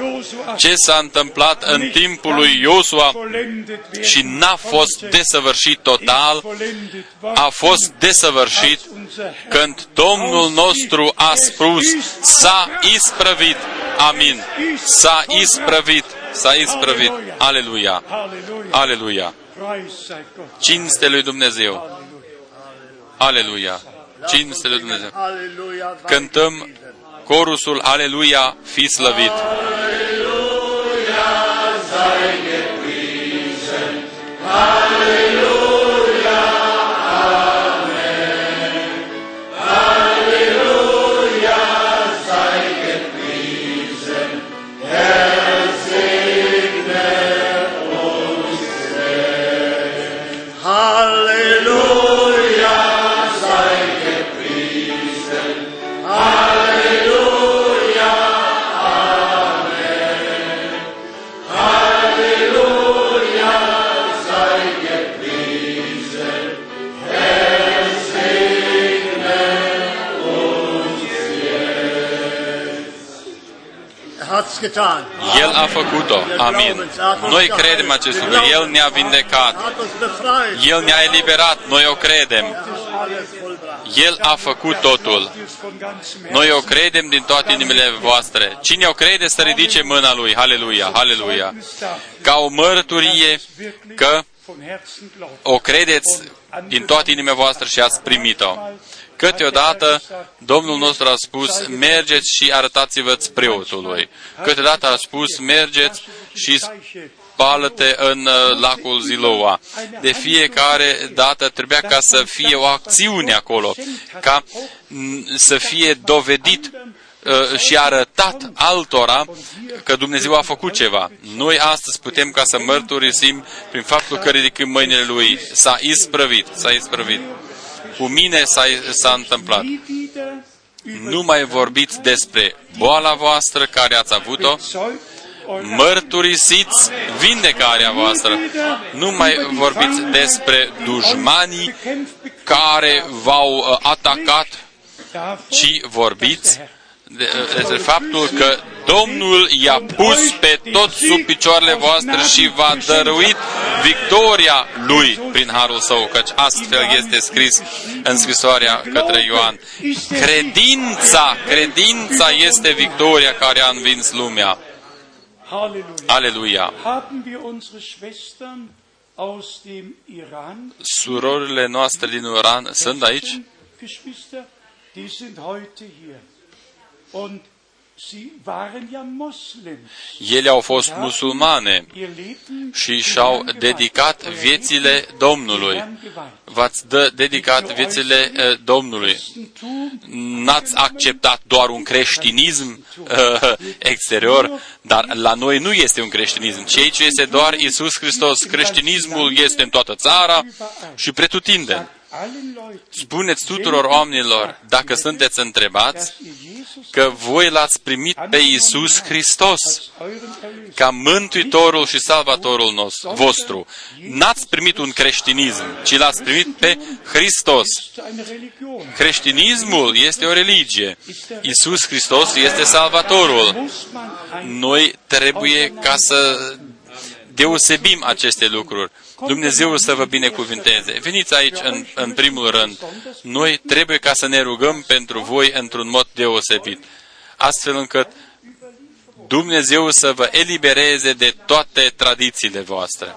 Was zur Zeit Josua Ce s-a întâmplat în timpul lui Iosua vollendet werden și n-a fost konnte, desăvârșit total, vollendet war, a fost desăvârșit als unser Herr când Domnul nostru a spus, s-a isprăvit. Amin. S-a isprăvit. S-a isprăvit. Aleluia. Halleluja, Aleluia. Preis sei Gott. Cinste lui Dumnezeu. Aleluia. Cinste lui Dumnezeu. Halleluja. Cântăm corusul Aleluia, fi slăvit. Halleluja, El a făcut-o. Amin. Noi credem acest lucru. El ne-a vindecat. Er hat uns befreit. El ne-a eliberat. Noi o credem. Es ist alles vollbracht. El a făcut totul. Dies von ganzem Herzen. Noi o credem din toate inimile voastre. Cine o crede să ridice mâna lui. Haleluia, haleluia. Ca o mărturie că von Herzen glaubt. o credeți din toate inimile voastre și ați primit-o. Câteodată Domnul nostru a spus, mergeți și arătați-vă preotului. Câteodată a spus, mergeți și spală-te în uh, lacul Ziloa. De fiecare dată trebuia ca să fie o acțiune acolo, ca m, să fie dovedit uh, și arătat altora că Dumnezeu a făcut ceva. Noi astăzi putem ca să mărturisim prin faptul că ridicăm mâinile Lui. S-a isprăvit, s-a isprăvit. Cu mine s-a, s-a întâmplat. Nie wieder über Nu mai vorbiți despre boala voastră care ați avut-o, Zeug eurer mărturisiți vindecarea voastră. Nu mai vorbiți despre dușmanii bekämpft, bekämpft care v-au uh, atacat, davon, ci vorbiți de- despre faptul că Domnul i-a pus pe toți sub picioarele voastre și v-a dăruit victoria Lui prin harul Său, căci astfel este scris în scrisoarea către Ioan. Credința, credința este victoria care a învins lumea. Halleluja. Aleluia! Haben wir unsere Schwestern aus dem Iran? Surorile noastre din Iran sunt aici? Ele au fost musulmane Ihr Leben și și-au dedicat viețile Domnului. V-ați dă- dedicat viețile eh, Domnului. N-ați acceptat doar un creștinism uh, exterior, dar la noi nu este un creștinism, ci aici este doar Isus Hristos. Creștinismul este în toată țara și pretutindeni. Allen Leuten, Spuneți tuturor oamenilor, dacă sunteți întrebați, dass ihr Jesus că voi l-ați primit pe Isus Hristos als euren Erlöser ca Mântuitorul și Salvatorul nostru, vostru. N-ați primit un creștinism, ci l-ați primit pe Hristos. zu einer Religion. Creștinismul este o religie. Isus Hristos este Salvatorul. Muss man ein Noi trebuie ca să deosebim aceste lucruri. Dumnezeu să vă binecuvinteze. Veniți aici în, în primul rând. Noi trebuie ca să ne rugăm pentru voi într-un mod deosebit. Astfel încât Dumnezeu să vă elibereze de toate tradițiile voastre.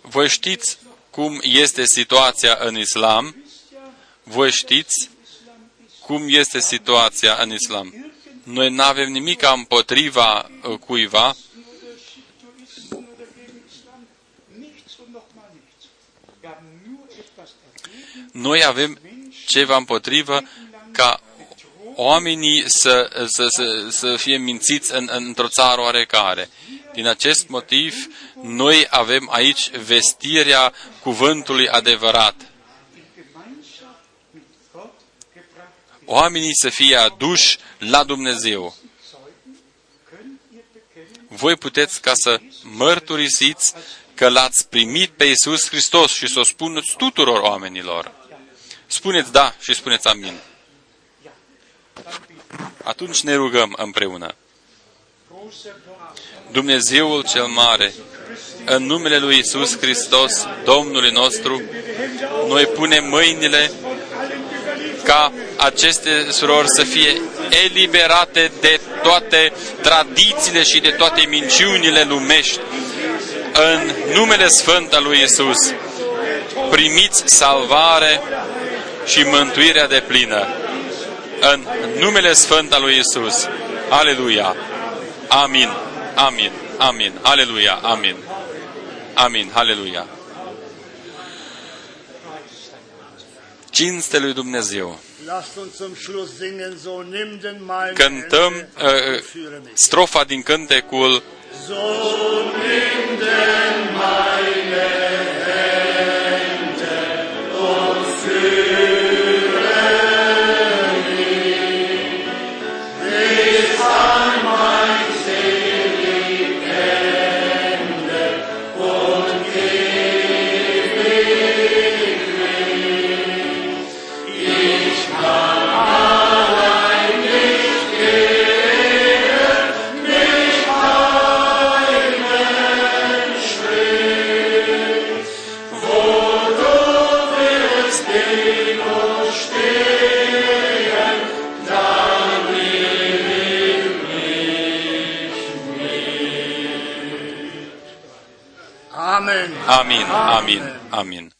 Voi știți cum este situația în islam? Voi știți cum este situația în islam? Noi nu avem nimic împotriva uh, cuiva, noi avem ceva împotrivă ca oamenii să, să, să, să fie mințiți în, într-o țară oarecare. Din acest motiv, noi avem aici vestirea cuvântului adevărat. Gemeinschaft mit Gott gebracht ist. Oamenii să fie aduși la Dumnezeu. Könnt ihr bekennen, Voi puteți ca să mărturisiți că l-ați primit pe Iisus Hristos și să o spuneți tuturor oamenilor. Spuneți da și spuneți amin. Atunci ne rugăm împreună. großer Gott, Dumnezeul cel mare, în numele lui Isus Hristos, Domnului nostru, noi punem mâinile ca aceste surori să fie eliberate de toate tradițiile și de toate minciunile lumești. În numele Sfânt al lui Isus, primiți salvare și mântuirea de plină. În numele Sfânt al lui Isus. Aleluia! Amin. Amin. Amin. Aleluia. Amin. Amin. Aleluia. Cinste lui Dumnezeu. Lasst uns zum Schluss singen, so nimm denn meine Cântăm Hände uh, und führe mich. strofa din cântecul So nimm denn meine Amin. Amin. Amin.